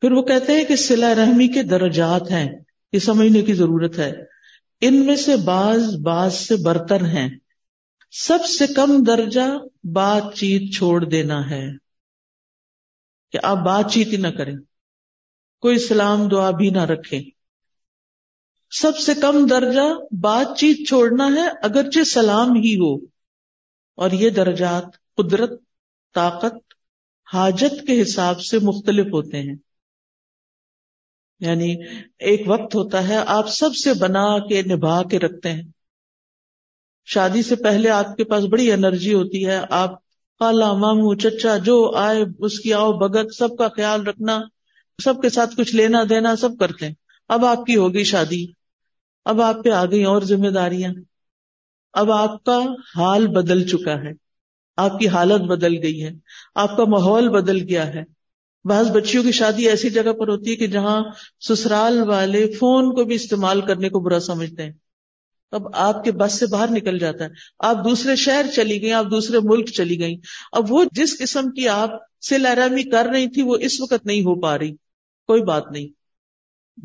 پھر وہ کہتے ہیں کہ سلا رحمی کے درجات ہیں، یہ سمجھنے کی ضرورت ہے۔ ان میں سے بعض بعض سے برتر ہیں۔ سب سے کم درجہ بات چیت چھوڑ دینا ہے۔ کہ آپ بات چیت ہی نہ کریں۔ کوئی سلام دعا بھی نہ رکھے۔ سب سے کم درجہ بات چیت چھوڑنا ہے، اگرچہ سلام ہی ہو۔ اور یہ درجات قدرت، طاقت، حاجت کے حساب سے مختلف ہوتے ہیں۔ یعنی ایک وقت ہوتا ہے آپ سب سے بنا کے نبھا کے رکھتے ہیں۔ شادی سے پہلے آپ کے پاس بڑی انرجی ہوتی ہے، آپ خالہ مامو چچا، جو آئے، اس کی آؤ بگت سب کا خیال رکھنا، سب کے ساتھ کچھ لینا دینا، سب کرتے ہیں۔ اب آپ کی ہوگی شادی۔ اب آپ پہ آ گئی اور ذمہ داریاں۔ اب آپ کا حال بدل چکا ہے۔ آپ کی حالت بدل گئی ہے، آپ کا ماحول بدل گیا ہے۔ بعض بچیوں کی شادی ایسی جگہ پر ہوتی ہے کہ جہاں سسرال والے فون کو بھی استعمال کرنے کو برا سمجھتے ہیں۔ اب آپ کے بس سے باہر نکل جاتا ہے۔ آپ دوسرے شہر چلی گئی آپ دوسرے ملک چلی گئی اب وہ جس قسم کی آپ سے لہرامی کر رہی تھی وہ اس وقت نہیں ہو پا رہی۔ کوئی بات نہیں۔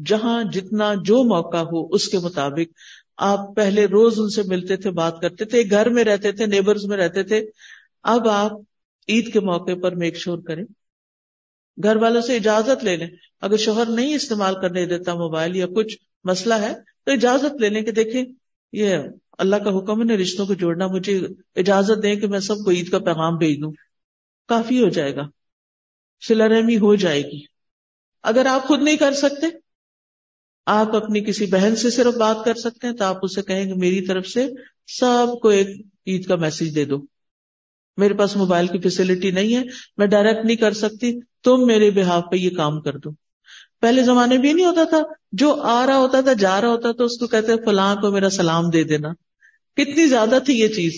جہاں جتنا جو موقع ہو، اس کے مطابق آپ پہلے روز ان سے ملتے تھے، بات کرتے تھے گھر میں رہتے تھے، نیبرز میں رہتے تھے۔ اب آپ عید کے موقع پر میک شور کریں۔ گھر والوں سے اجازت لے لیں۔ اگر شوہر نہیں استعمال کرنے دیتا موبائل یا کچھ مسئلہ ہے تو اجازت لے لیں کہ دیکھیں، یہ اللہ کا حکم ہے رشتوں کو جوڑنا۔ مجھے اجازت دیں کہ میں سب کو عید کا پیغام بھیج دوں۔ کافی ہو جائے گا۔ سلارحمی ہو جائے گی۔ اگر آپ خود نہیں کر سکتے، آپ اپنی کسی بہن سے صرف بات کر سکتے ہیں تو آپ اسے کہیں کہ میری طرف سے سب کو ایک عید کا میسج دے دو۔ میرے پاس موبائل کی فیسلٹی نہیں ہے، میں ڈائریکٹ نہیں کر سکتی، تم میرے بحاف پہ یہ کام کر دو۔ پہلے زمانے بھی نہیں ہوتا تھا، جو آ رہا ہوتا تھا، جا رہا ہوتا تو اس کو کہتے فلاں کو میرا سلام دے دینا۔ کتنی زیادہ تھی یہ چیز۔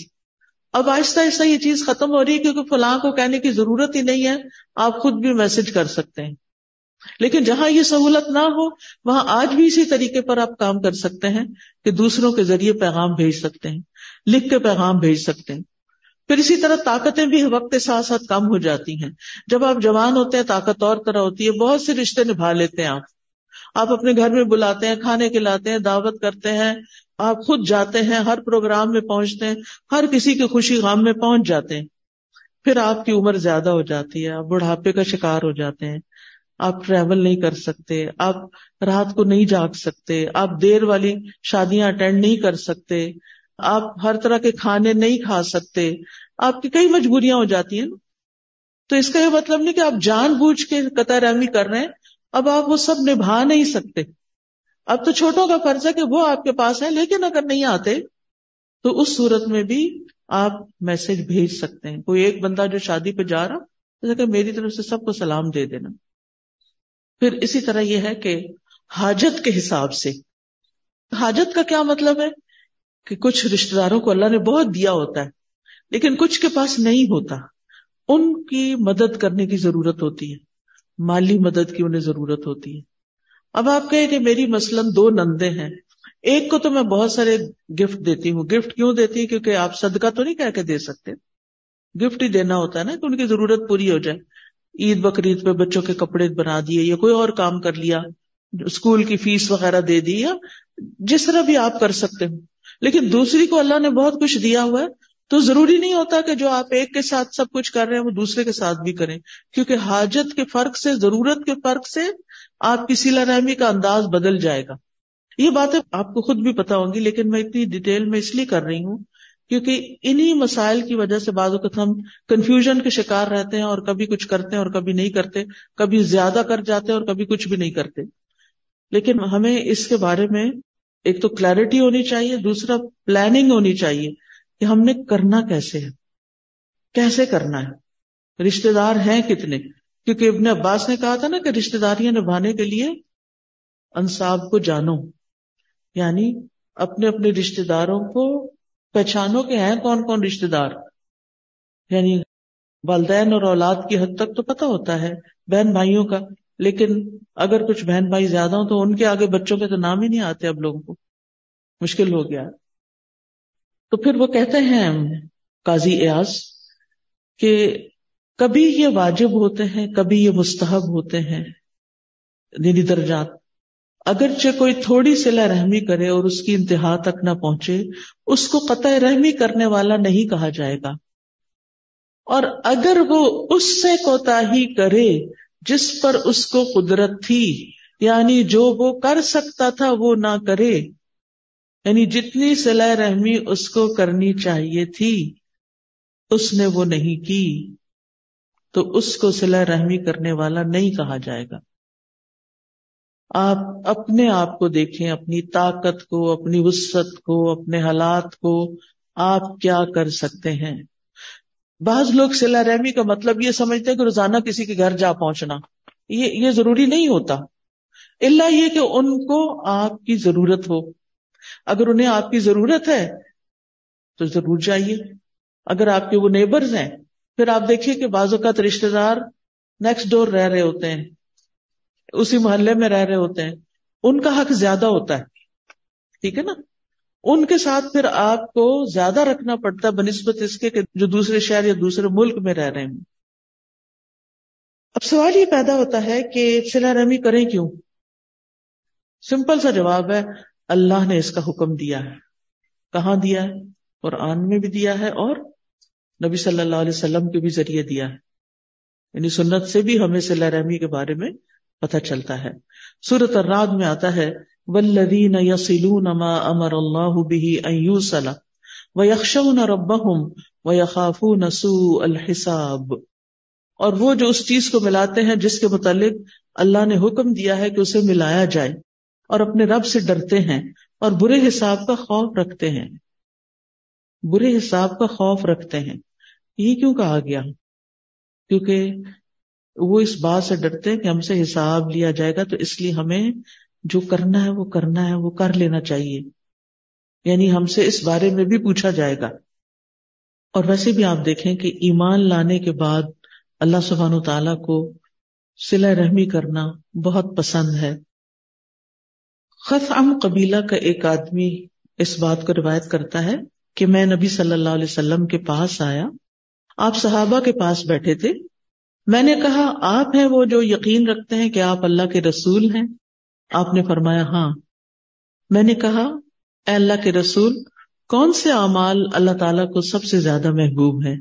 اب آہستہ آہستہ یہ چیز ختم ہو رہی ہے، کیونکہ فلاں کو کہنے کی ضرورت ہی نہیں ہے، آپ خود بھی میسج کر سکتے ہیں۔ لیکن جہاں یہ سہولت نہ ہو، وہاں آج بھی اسی طریقے پر آپ کام کر سکتے ہیں کہ دوسروں کے ذریعے پیغام بھیج سکتے ہیں، لکھ کے پیغام بھیج سکتے ہیں۔ پھر اسی طرح طاقتیں بھی وقت کے ساتھ ساتھ کم ہو جاتی ہیں۔ جب آپ جوان ہوتے ہیں، طاقت اور طرح ہوتی ہے، بہت سے رشتے نبھا لیتے ہیں آپ۔ آپ اپنے گھر میں بلاتے ہیں، کھانے کھلاتے ہیں، دعوت کرتے ہیں، آپ خود جاتے ہیں، ہر پروگرام میں پہنچتے ہیں، ہر کسی کی خوشی غام میں پہنچ جاتے ہیں۔ پھر آپ کی عمر زیادہ ہو جاتی ہے، آپ بڑھاپے کا شکار ہو جاتے ہیں۔ آپ ٹریول نہیں کر سکتے، آپ رات کو نہیں جاگ سکتے، آپ دیر والی شادیاں اٹینڈ نہیں کر سکتے۔ آپ ہر طرح کے کھانے نہیں کھا سکتے۔ آپ کی کئی مجبوریاں ہو جاتی ہیں۔ تو اس کا یہ مطلب نہیں کہ آپ جان بوجھ کے قطع رحمی کر رہے ہیں۔ اب آپ وہ سب نبھا نہیں سکتے۔ اب تو چھوٹوں کا فرض ہے کہ وہ آپ کے پاس ہے لیکن اگر نہیں آتے تو اس صورت میں بھی آپ میسج بھیج سکتے ہیں۔ کوئی ایک بندہ جو شادی پہ جا رہا کہ میری طرف سے سب کو سلام دے دینا۔ پھر اسی طرح یہ ہے کہ حاجت کے حساب سے۔ حاجت کا کیا مطلب ہے؟ کہ کچھ رشتے داروں کو اللہ نے بہت دیا ہوتا ہے، لیکن کچھ کے پاس نہیں ہوتا۔ ان کی مدد کرنے کی ضرورت ہوتی ہے، مالی مدد کی انہیں ضرورت ہوتی ہے۔ اب آپ کہیں کہ میری مثلاً دو نندے ہیں، ایک کو تو میں بہت سارے گفٹ دیتی ہوں۔ گفٹ کیوں دیتی ہوں کیونکہ آپ صدقہ تو نہیں کہہ کے دے سکتے۔ گفٹ ہی دینا ہوتا ہے نا کہ ان کی ضرورت پوری ہو جائے۔ عید بقرعید پہ بچوں کے کپڑے بنا دیے یا کوئی اور کام کر لیا، اسکول کی فیس وغیرہ دے دی یا جس طرح بھی آپ کر سکتے ہو۔ لیکن دوسری کو اللہ نے بہت کچھ دیا ہوا ہے، تو ضروری نہیں ہوتا کہ جو آپ ایک کے ساتھ سب کچھ کر رہے ہیں، وہ دوسرے کے ساتھ بھی کریں۔ کیونکہ حاجت کے فرق سے، ضرورت کے فرق سے آپ کی سیلا رحمی کا انداز بدل جائے گا۔ یہ باتیں آپ کو خود بھی پتا ہوں گی، لیکن میں اتنی ڈیٹیل میں اس لیے کر رہی ہوں کیونکہ انہی مسائل کی وجہ سے بعض اوقات ہم کنفیوژن کے شکار رہتے ہیں اور کبھی کچھ کرتے ہیں اور کبھی نہیں کرتے، کبھی زیادہ کر جاتے ہیں اور کبھی کچھ بھی نہیں کرتے۔ لیکن ہمیں اس کے بارے میں ایک تو کلیرٹی ہونی چاہیے، دوسرا پلاننگ ہونی چاہیے کہ ہم نے کرنا کیسے ہے۔ کیسے کرنا ہے؟ رشتے دار ہیں کتنے؟ کیونکہ ابن عباس نے کہا تھا نا کہ رشتے داریاں نبھانے کے لیے انصاب کو جانو۔ یعنی اپنے اپنے رشتے داروں کو پہچانو کہ ہیں کون کون رشتے دار یعنی والدین اور اولاد کی حد تک تو پتا ہوتا ہے، بہن بھائیوں کا۔ لیکن اگر کچھ بہن بھائی زیادہ ہوں تو ان کے آگے بچوں کے تو نام ہی نہیں آتے اب لوگوں کو۔ مشکل ہو گیا۔ تو پھر وہ کہتے ہیں قاضی ایاز کہ کبھی یہ واجب ہوتے ہیں، کبھی یہ مستحب ہوتے ہیں۔ دینی درجات۔ اگرچہ کوئی تھوڑی سلا رحمی کرے اور اس کی انتہا تک نہ پہنچے، اس کو قطع رحمی کرنے والا نہیں کہا جائے گا۔ اور اگر وہ اس سے کوتا ہی کرے جس پر اس کو قدرت تھی یعنی جو وہ کر سکتا تھا وہ نہ کرے۔ یعنی جتنی صلاح رحمی اس کو کرنی چاہیے تھی، اس نے وہ نہیں کی۔ تو اس کو صلاح رحمی کرنے والا نہیں کہا جائے گا۔ آپ اپنے آپ کو دیکھیں، اپنی طاقت کو، اپنی وسط کو، اپنے حالات کو آپ کیا کر سکتے ہیں؟ بعض لوگ صلاح رحمی کا مطلب یہ سمجھتے ہیں کہ روزانہ کسی کے گھر جا پہنچنا، یہ یہ ضروری نہیں ہوتا۔ اللہ یہ کہ ان کو آپ کی ضرورت ہو۔ اگر انہیں آپ کی ضرورت ہے تو ضرور جائیے۔ اگر آپ کے وہ نیبرز ہیں، پھر آپ دیکھیے کہ بعض اوقات رشتے دار نیکسٹ ڈور رہ رہے ہوتے ہیں، اسی محلے میں رہ رہے ہوتے ہیں۔ ان کا حق زیادہ ہوتا ہے۔ ٹھیک ہے نا؟ ان کے ساتھ پھر آپ کو زیادہ رکھنا پڑتا ہے، بنسبت اس کے کہ جو دوسرے شہر یا دوسرے ملک میں رہ رہے ہیں اب سوال یہ پیدا ہوتا ہے کہ سلا رحمی کریں کیوں؟ سمپل سا جواب ہے، اللہ نے اس کا حکم دیا ہے۔ کہاں دیا ہے؟ قرآن میں بھی دیا ہے اور نبی صلی اللہ علیہ وسلم کے بھی ذریعے دیا ہے۔ یعنی سنت سے بھی ہمیں صلی رحمی کے بارے میں پتہ چلتا ہے۔ سورت الراد میں آتا ہے والذین یصلون ما امر اللہ به ان یوصل ویخشون ربهم ویخافون سوء الحساب۔ اور وہ جو اس چیز کو ملاتے ہیں جس کے متعلق اللہ نے حکم دیا ہے کہ اسے ملایا جائے اور اپنے رب سے ڈرتے ہیں اور برے حساب کا خوف رکھتے ہیں۔ برے حساب کا خوف رکھتے ہیں۔ یہ کیوں کہا گیا؟ کیونکہ وہ اس بات سے ڈرتے ہیں کہ ہم سے حساب لیا جائے گا تو اس لیے ہمیں جو کرنا ہے وہ کرنا ہے، وہ کر لینا چاہیے۔ یعنی ہم سے اس بارے میں بھی پوچھا جائے گا۔ اور ویسے بھی آپ دیکھیں کہ ایمان لانے کے بعد اللہ سبحانہ و تعالی کو سلا رحمی کرنا بہت پسند ہے۔ خفعم قبیلہ کا ایک آدمی اس بات کو روایت کرتا ہے کہ میں نبی صلی اللہ علیہ وسلم کے پاس آیا۔ آپ صحابہ کے پاس بیٹھے تھے۔ میں نے کہا، آپ ہیں وہ جو یقین رکھتے ہیں کہ آپ اللہ کے رسول ہیں۔ آپ نے فرمایا ہاں۔ میں نے کہا، اے اللہ کے رسول، کون سے اعمال اللہ تعالیٰ کو سب سے زیادہ محبوب ہے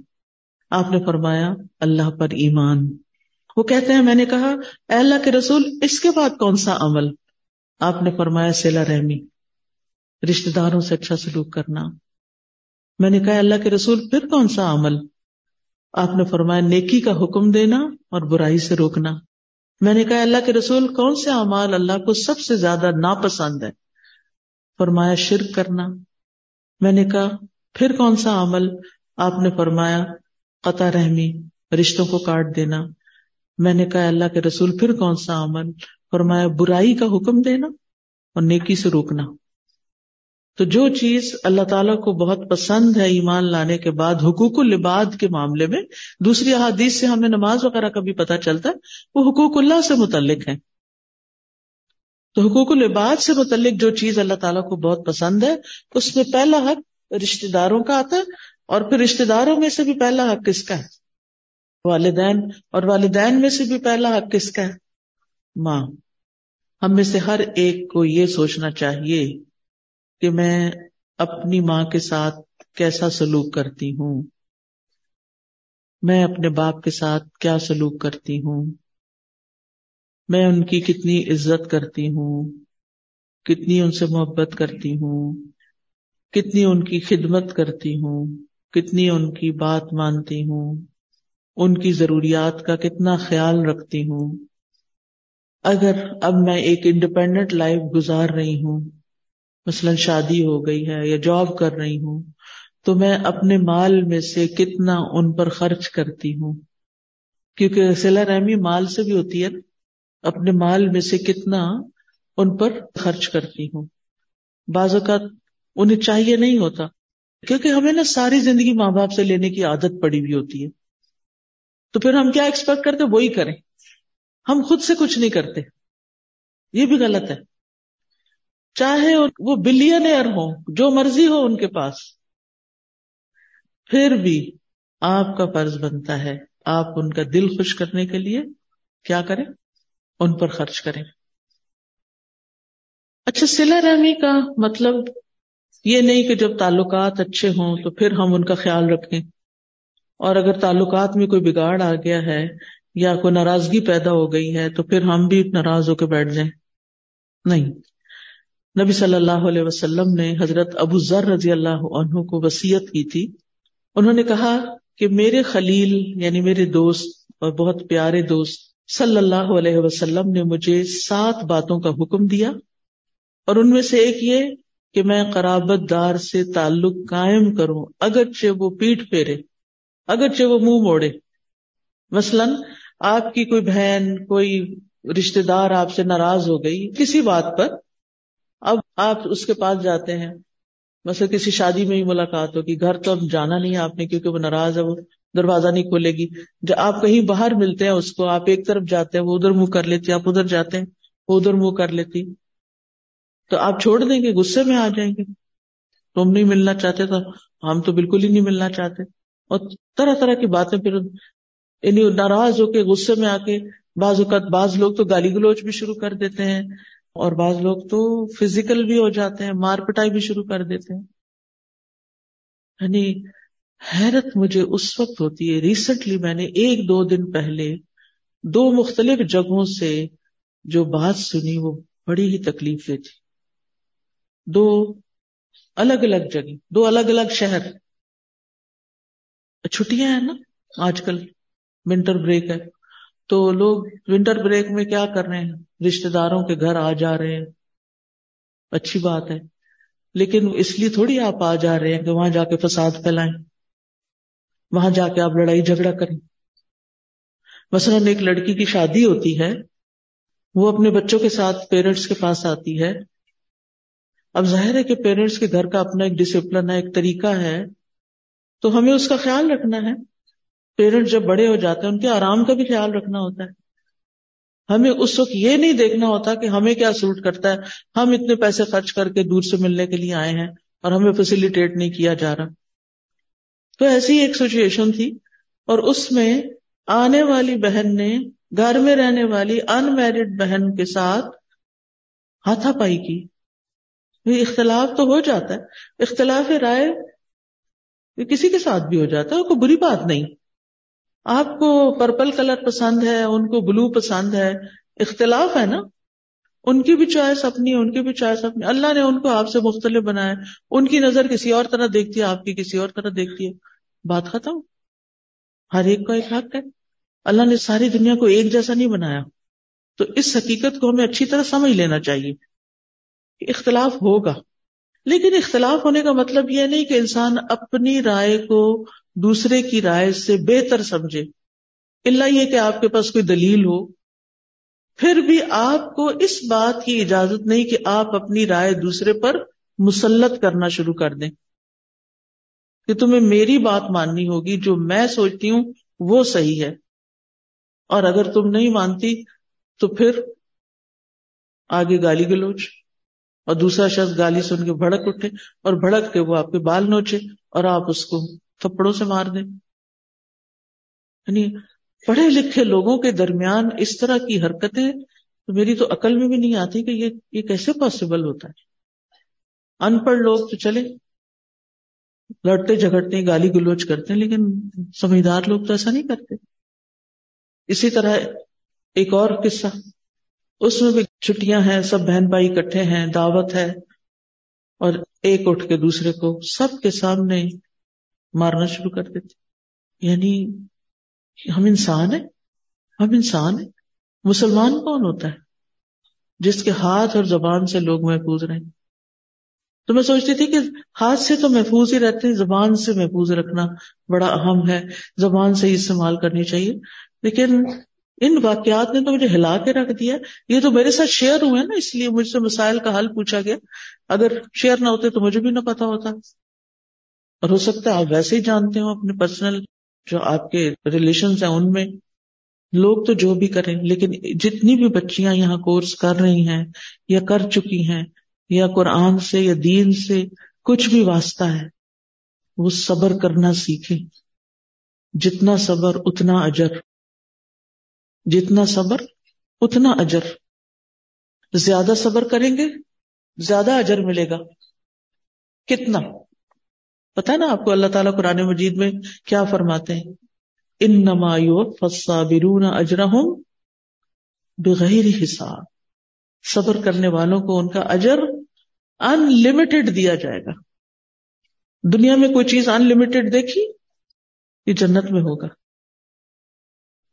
آپ نے فرمایا، اللہ پر ایمان۔ وہ کہتے ہیں، میں نے کہا، اے اللہ کے رسول، اس کے بعد کون سا عمل؟ آپ نے فرمایا سیلا رحمی۔ رشتے داروں سے اچھا سلوک کرنا۔ میں نے کہا اللہ کے رسول، پھر کون سا عمل؟ آپ نے فرمایا، نیکی کا حکم دینا اور برائی سے روکنا۔ میں نے کہا، اللہ کے رسول، کون سے اعمال اللہ کو سب سے زیادہ ناپسند ہے فرمایا، شرک کرنا۔ میں نے کہا، پھر کون سا عمل آپ نے فرمایا؟ قطع رحمی، رشتوں کو کاٹ دینا۔ میں نے کہا، اللہ کے رسول، پھر کون سا عمل؟ فرمایا، برائی کا حکم دینا اور نیکی سے روکنا۔ تو جو چیز اللہ تعالیٰ کو بہت پسند ہے ایمان لانے کے بعد، حقوق العباد کے معاملے میں، دوسری احادیث سے ہمیں نماز وغیرہ کا بھی پتہ چلتا ہے، وہ حقوق اللہ سے متعلق ہے تو حقوق العباد سے متعلق جو چیز اللہ تعالیٰ کو بہت پسند ہے، اس میں پہلا حق رشتے داروں کا آتا ہے اور پھر رشتے داروں میں سے بھی پہلا حق کس کا ہے؟ والدین، اور والدین میں سے بھی پہلا حق کس کا ہے؟ ماں۔ ہم میں سے ہر ایک کو یہ سوچنا چاہیے کہ میں اپنی ماں کے ساتھ کیسا سلوک کرتی ہوں؟ میں اپنے باپ کے ساتھ کیا سلوک کرتی ہوں؟ میں ان کی کتنی عزت کرتی ہوں؟ کتنی ان سے محبت کرتی ہوں؟ کتنی ان کی خدمت کرتی ہوں؟ کتنی ان کی بات مانتی ہوں؟ ان کی ضروریات کا کتنا خیال رکھتی ہوں؟ اگر اب میں ایک انڈیپینڈنٹ لائف گزار رہی ہوں مثلاً شادی ہو گئی ہے یا جاب کر رہی ہوں، تو میں اپنے مال میں سے کتنا ان پر خرچ کرتی ہوں؟ کیونکہ سلا رحمی مال سے بھی ہوتی ہے اپنے مال میں سے کتنا ان پر خرچ کرتی ہوں۔ بعض اوقات انہیں چاہیے نہیں ہوتا، کیونکہ ہمیں نا ساری زندگی ماں باپ سے لینے کی عادت پڑی ہوئی ہوتی ہے۔ تو پھر ہم کیا ایکسپیکٹ کرتے؟ وہی کریں۔ ہم خود سے کچھ نہیں کرتے۔ یہ بھی غلط ہے۔ چاہے وہ بلینئر ہو جو مرضی ہو ان کے پاس۔ پھر بھی آپ کا فرض بنتا ہے، آپ ان کا دل خوش کرنے کے لیے کیا کریں؟ ان پر خرچ کریں۔ اچھا سلا رحمی کا مطلب یہ نہیں کہ جب تعلقات اچھے ہوں تو پھر ہم ان کا خیال رکھیں۔ اور اگر تعلقات میں کوئی بگاڑ آ گیا ہے یا کوئی ناراضگی پیدا ہو گئی ہے تو پھر ہم بھی ناراض ہو کے بیٹھ جائیں۔ نہیں نبی صلی اللہ علیہ وسلم نے حضرت ابو ذر رضی اللہ عنہ کو وسیعت کی تھی۔ انہوں نے کہا کہ میرے خلیل یعنی میرے دوست اور بہت پیارے دوست صلی اللہ علیہ وسلم نے مجھے سات باتوں کا حکم دیا اور ان میں سے ایک یہ کہ میں قرابت دار سے تعلق قائم کروں، اگرچہ وہ پیٹ پھیرے، اگرچہ وہ منہ موڑے۔ مثلاً آپ کی کوئی بہن، کوئی رشتے دار آپ سے ناراض ہو گئی کسی بات پر اب آپ اس کے پاس جاتے ہیں۔ مثلا کسی شادی میں ہی ملاقات ہوگی۔ گھر تو اب جانا نہیں ہے آپ نے کیونکہ وہ ناراض ہے، وہ دروازہ نہیں کھولے گی۔ جب آپ کہیں باہر ملتے ہیں اس کو، آپ ایک طرف جاتے ہیں، وہ ادھر منہ کر لیتی، آپ ادھر جاتے ہیں، وہ ادھر منہ کر لیتی۔ تو آپ چھوڑ دیں گے، غصے میں آ جائیں گے۔ تم نہیں ملنا چاہتے تو ہم تو بالکل ہی نہیں ملنا چاہتے۔ اور طرح طرح کی باتیں پھر یعنی ناراض ہو کے، غصے میں آ کے، بعض اوقات بعض لوگ تو گالی گلوچ بھی شروع کر دیتے ہیں۔ اور بعض لوگ تو فزیکل بھی ہو جاتے ہیں، مار پٹائی بھی شروع کر دیتے ہیں۔ یعنی حیرت مجھے اس وقت ہوتی ہے ریسنٹلی میں نے ایک دو دن پہلے دو مختلف جگہوں سے جو بات سنی، وہ بڑی ہی تکلیف تھی دو الگ الگ جگہ دو الگ الگ شہر۔ چھٹیاں ہیں نا، آج کل ونٹر بریک ہے۔ تو لوگ ونٹر بریک میں کیا کر رہے ہیں؟ رشتے داروں کے گھر آ جا رہے ہیں۔ اچھی بات ہے۔ لیکن اس لیے تھوڑی آپ آ جا رہے ہیں کہ وہاں جا کے فساد پھیلائیں۔ وہاں جا کے آپ لڑائی جھگڑا کریں۔ مثلاً ایک لڑکی کی شادی ہوتی ہے۔ وہ اپنے بچوں کے ساتھ پیرنٹس کے پاس آتی ہے۔ اب ظاہر ہے کہ پیرنٹس کے گھر کا اپنا ایک ڈسپلن ہے، ایک طریقہ ہے۔ تو ہمیں اس کا خیال رکھنا ہے۔ پیرنٹ جب بڑے ہو جاتے ہیں، ان کے آرام کا بھی خیال رکھنا ہوتا ہے۔ ہمیں اس وقت یہ نہیں دیکھنا ہوتا کہ ہمیں کیا سوٹ کرتا ہے۔ ہم اتنے پیسے خرچ کر کے دور سے ملنے کے لیے آئے ہیں اور ہمیں فیسیلیٹیٹ نہیں کیا جا رہا۔ تو ایسی ایک سچویشن تھی اور اس میں آنے والی بہن نے گھر میں رہنے والی ان میرڈ بہن کے ساتھ ہاتھا پائی کی اختلاف تو ہو جاتا ہے۔ اختلاف رائے کسی کے ساتھ بھی ہو جاتا ہے کوئی بری بات نہیں۔ آپ کو پرپل کلر پسند ہے، ان کو بلو پسند ہے، اختلاف ہے نا۔ ان کی بھی چوائس اپنی، ان کی بھی چوائس اپنی۔ اللہ نے ان کو آپ سے مختلف بنایا۔ ان کی نظر کسی اور طرح دیکھتی ہے، آپ کی کسی اور طرح دیکھتی ہے۔ بات ختم۔ ہر ایک کو ایک حق ہے۔ اللہ نے ساری دنیا کو ایک جیسا نہیں بنایا۔ تو اس حقیقت کو ہمیں اچھی طرح سمجھ لینا چاہیے اختلاف ہوگا۔ لیکن اختلاف ہونے کا مطلب یہ نہیں کہ انسان اپنی رائے کو دوسرے کی رائے سے بہتر سمجھے۔ اللہ یہ کہ آپ کے پاس کوئی دلیل ہو۔ پھر بھی آپ کو اس بات کی اجازت نہیں کہ آپ اپنی رائے دوسرے پر مسلط کرنا شروع کر دیں۔ کہ تمہیں میری بات ماننی ہوگی، جو میں سوچتی ہوں، وہ صحیح ہے۔ اور اگر تم نہیں مانتی، تو پھر آگے گالی گلوچ۔ اور دوسرا شخص گالی سن کے بھڑک اٹھے اور بھڑک کے وہ آپ کے بال نوچے اور آپ اس کو تھپڑوں سے مار دیں یعنی پڑھے لکھے لوگوں کے درمیان اس طرح کی حرکتیں تو میری تو عقل میں بھی نہیں آتی کہ یہ یہ کیسے پاسبل ہوتا ہے۔ ان پڑھ لوگ تو چلے لڑتے جھگڑتے گالی گلوچ کرتے ہیں، لیکن سمجھدار لوگ تو ایسا نہیں کرتے۔ اسی طرح ایک اور قصہ۔ اس میں بھی چھٹیاں ہیں، سب بہن بھائی اکٹھے ہیں، دعوت ہے اور ایک اٹھ کے دوسرے کو سب کے سامنے مارنا شروع کر دیتے۔ یعنی ہم انسان ہیں۔ ہم انسان ہیں۔ مسلمان کون ہوتا ہے؟ جس کے ہاتھ اور زبان سے لوگ محفوظ رہیں۔ تو میں سوچتی تھی کہ ہاتھ سے تو محفوظ ہی رہتے ہیں، زبان سے محفوظ رکھنا بڑا اہم ہے۔ زبان سے ہی استعمال کرنی چاہیے۔ لیکن ان واقعات نے تو مجھے ہلا کے رکھ دیا۔ یہ تو میرے ساتھ شیئر ہوئے نا، اس لیے مجھ سے مسائل کا حل پوچھا گیا۔ اگر شیئر نہ ہوتے تو مجھے بھی نہ پتا ہوتا۔ اور ہو سکتا ہے آپ ویسے ہی جانتے ہو اپنے پرسنل جو آپ کے ریلیشن ہیں ان میں۔ لوگ تو جو بھی کریں، لیکن جتنی بھی بچیاں یہاں کورس کر رہی ہیں یا کر چکی ہیں، یا قرآن سے یا دین سے کچھ بھی واسطہ ہے، وہ صبر کرنا سیکھیں۔ جتنا صبر، اتنا اجر۔ جتنا صبر، اتنا اجر۔ زیادہ صبر کریں گے، زیادہ اجر ملے گا۔ کتنا؟ پتا نا آپ کو اللہ تعالیٰ قرآن مجید میں کیا فرماتے ہیں؟ ان نمایو فسا برون اجرا ہوں بغیر حساب۔ صبر کرنے والوں کو ان کا اجر ان لمیٹڈ دیا جائے گا۔ دنیا میں کوئی چیز ان لمیٹڈ دیکھی؟ یہ جنت میں ہوگا۔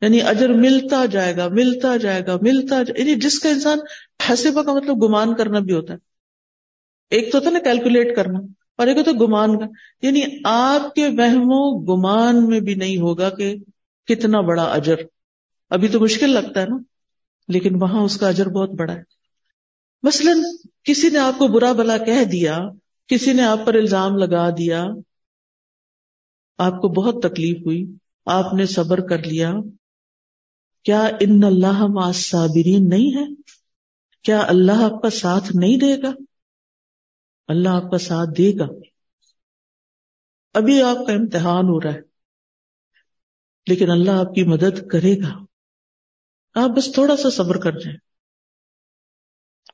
یعنی اجر ملتا جائے گا، ملتا جائے گا، ملتا جائے یعنی جس کا انسان حسبہ کا مطلب گمان کرنا بھی ہوتا ہے۔ ایک تو تھا نا کیلکولیٹ کرنا۔ اور ایک تو گمان کا یعنی آپ کے وہم و گمان میں بھی نہیں ہوگا کہ کتنا بڑا اجر۔ ابھی تو مشکل لگتا ہے نا، لیکن وہاں اس کا اجر بہت بڑا ہے۔ مثلا کسی نے آپ کو برا بلا کہہ دیا، کسی نے آپ پر الزام لگا دیا، آپ کو بہت تکلیف ہوئی، آپ نے صبر کر لیا۔ کیا ان اللہ صابرین نہیں ہے؟ کیا اللہ آپ کا ساتھ نہیں دے گا؟ اللہ آپ کا ساتھ دے گا۔ ابھی آپ کا امتحان ہو رہا ہے، لیکن اللہ آپ کی مدد کرے گا۔ آپ بس تھوڑا سا صبر کر جائیں۔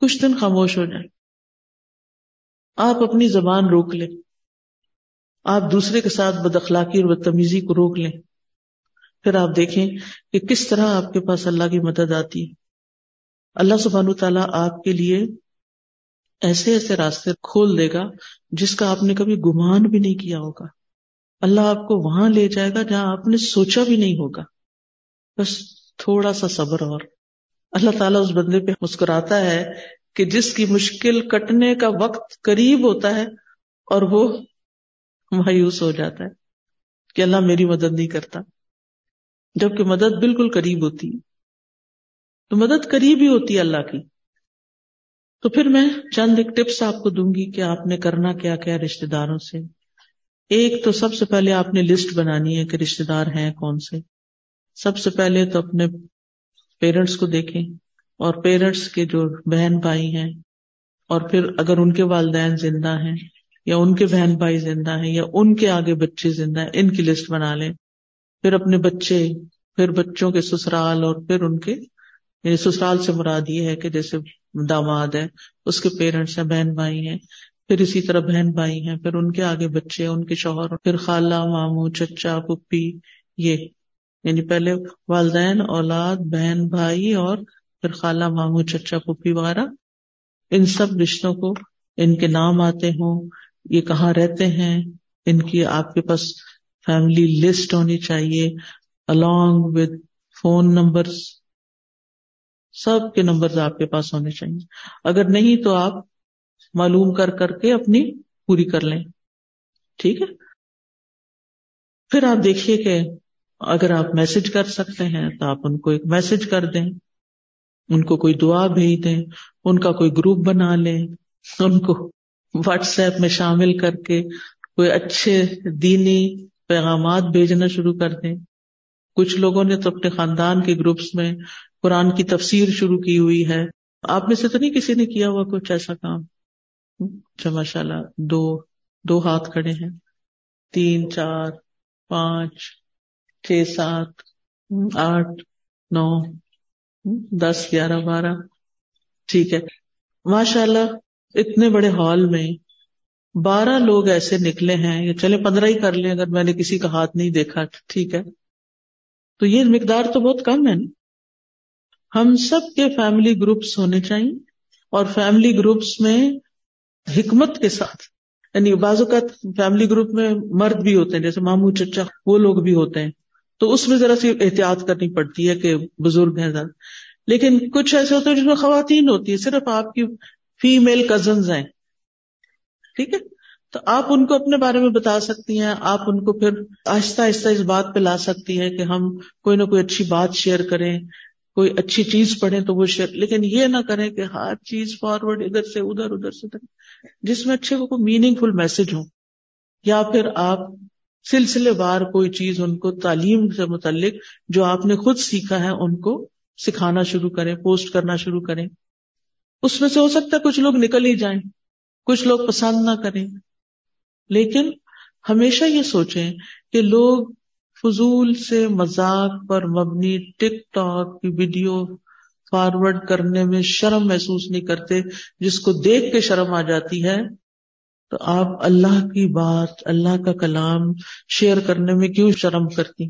کچھ دن خاموش ہو جائیں۔ آپ اپنی زبان روک لیں۔ آپ دوسرے کے ساتھ بد اخلاقی اور بدتمیزی کو روک لیں۔ پھر آپ دیکھیں کہ کس طرح آپ کے پاس اللہ کی مدد آتی۔ ہے اللہ سبحانہ تعالیٰ آپ کے لیے ایسے ایسے راستے کھول دے گا جس کا آپ نے کبھی گمان بھی نہیں کیا ہوگا۔ اللہ آپ کو وہاں لے جائے گا جہاں آپ نے سوچا بھی نہیں ہوگا۔ بس تھوڑا سا صبر اور۔ اللہ تعالیٰ اس بندے پہ مسکراتا ہے کہ جس کی مشکل کٹنے کا وقت قریب ہوتا ہے اور وہ مایوس ہو جاتا ہے کہ اللہ میری مدد نہیں کرتا۔ جبکہ مدد بالکل قریب ہوتی۔ ہے تو مدد قریب ہی ہوتی ہے اللہ کی۔ تو پھر میں چند ایک ٹپس آپ کو دوں گی کہ آپ نے کرنا کیا کیا رشتے داروں سے۔ ایک تو سب سے پہلے آپ نے لسٹ بنانی ہے کہ رشتے دار ہیں کون سے۔ سب سے پہلے تو اپنے پیرنٹس کو دیکھیں اور پیرنٹس کے جو بہن بھائی ہیں اور پھر اگر ان کے والدین زندہ ہیں یا ان کے بہن بھائی زندہ ہیں یا ان کے آگے بچے زندہ ہیں، ان کی لسٹ بنا لیں۔ پھر اپنے بچے، پھر بچوں کے سسرال اور پھر ان کے یعنی سسرال سے مراد یہ ہے کہ جیسے داماد ہے، اس کے پیرنٹس ہیں، بہن بھائی ہیں، پھر اسی طرح بہن بھائی ہیں، پھر ان کے آگے بچے ان کے شوہر، پھر خالہ، ماموں، چچا پپی یہ یعنی پہلے والدین، اولاد، بہن بھائی اور پھر خالہ، ماموں، چچا پپی وغیرہ۔ ان سب رشتوں کو ان کے نام آتے ہوں، یہ کہاں رہتے ہیں، ان کی آپ کے پاس فیملی لسٹ ہونی چاہیے، along ود فون نمبر سب کے نمبر آپ کے پاس ہونے چاہیے۔ اگر نہیں تو آپ معلوم کر کر کے اپنی پوری کر لیں۔ ٹھیک ہے؟ پھر آپ دیکھیے کہ اگر آپ میسج کر سکتے ہیں تو آپ ان کو ایک میسج کر دیں۔ ان کو کوئی دعا بھیج دیں۔ ان کا کوئی گروپ بنا لیں۔ ان کو واٹس ایپ میں شامل کر کے کوئی اچھے دینی پیغامات بھیجنا شروع کر دیں۔ کچھ لوگوں نے تو اپنے خاندان کے گروپس میں قرآن کی تفسیر شروع کی ہوئی ہے۔ آپ میں سے تو نہیں کسی نے کیا ہوا کچھ ایسا کام؟ اچھا ماشاء اللہ دو دو ہاتھ کھڑے ہیں۔ تین، چار، پانچ، چھ، سات، آٹھ، نو، دس، گیارہ، بارہ۔ ٹھیک ہے۔ ماشاء اللہ اتنے بڑے ہال میں بارہ لوگ ایسے نکلے ہیں۔ یا چلے پندرہ ہی کر لیں، اگر میں نے کسی کا ہاتھ نہیں دیکھا، ٹھیک ہے۔ تو یہ مقدار تو بہت کم ہے۔ نا ہم سب کے فیملی گروپس ہونے چاہیے اور فیملی گروپس میں حکمت کے ساتھ یعنی بعض اوقات فیملی گروپ میں مرد بھی ہوتے ہیں، جیسے مامو چچا، وہ لوگ بھی ہوتے ہیں۔ تو اس میں ذرا سی احتیاط کرنی پڑتی ہے کہ بزرگ ہیں زیادہ۔ لیکن کچھ ایسے ہوتے ہیں جس میں خواتین ہوتی ہے صرف آپ کی فیمل کزنز ہیں۔ ٹھیک ہے؟ تو آپ ان کو اپنے بارے میں بتا سکتی ہیں، آپ ان کو پھر آہستہ آہستہ اس بات پہ لا سکتی ہیں کہ ہم کوئی نہ کوئی اچھی بات شیئر کریں۔ کوئی اچھی چیز پڑھیں تو وہ شیئر لیکن یہ نہ کریں کہ ہر چیز فارورڈ ادھر سے ادھر ادھر سے جس میں اچھے کو کوئی میننگ فل میسج ہو یا پھر آپ سلسلے بار کوئی چیز ان کو تعلیم سے متعلق جو آپ نے خود سیکھا ہے ان کو سکھانا شروع کریں پوسٹ کرنا شروع کریں۔ اس میں سے ہو سکتا ہے کچھ لوگ نکل ہی جائیں، کچھ لوگ پسند نہ کریں۔ لیکن ہمیشہ یہ سوچیں کہ لوگ فضول سے مذاق پر مبنی ٹک ٹاک کی ویڈیو فارورڈ کرنے میں شرم محسوس نہیں کرتے، جس کو دیکھ کے شرم آ جاتی ہے۔ تو آپ اللہ کی بات، اللہ کا کلام شیئر کرنے میں کیوں شرم کرتی؟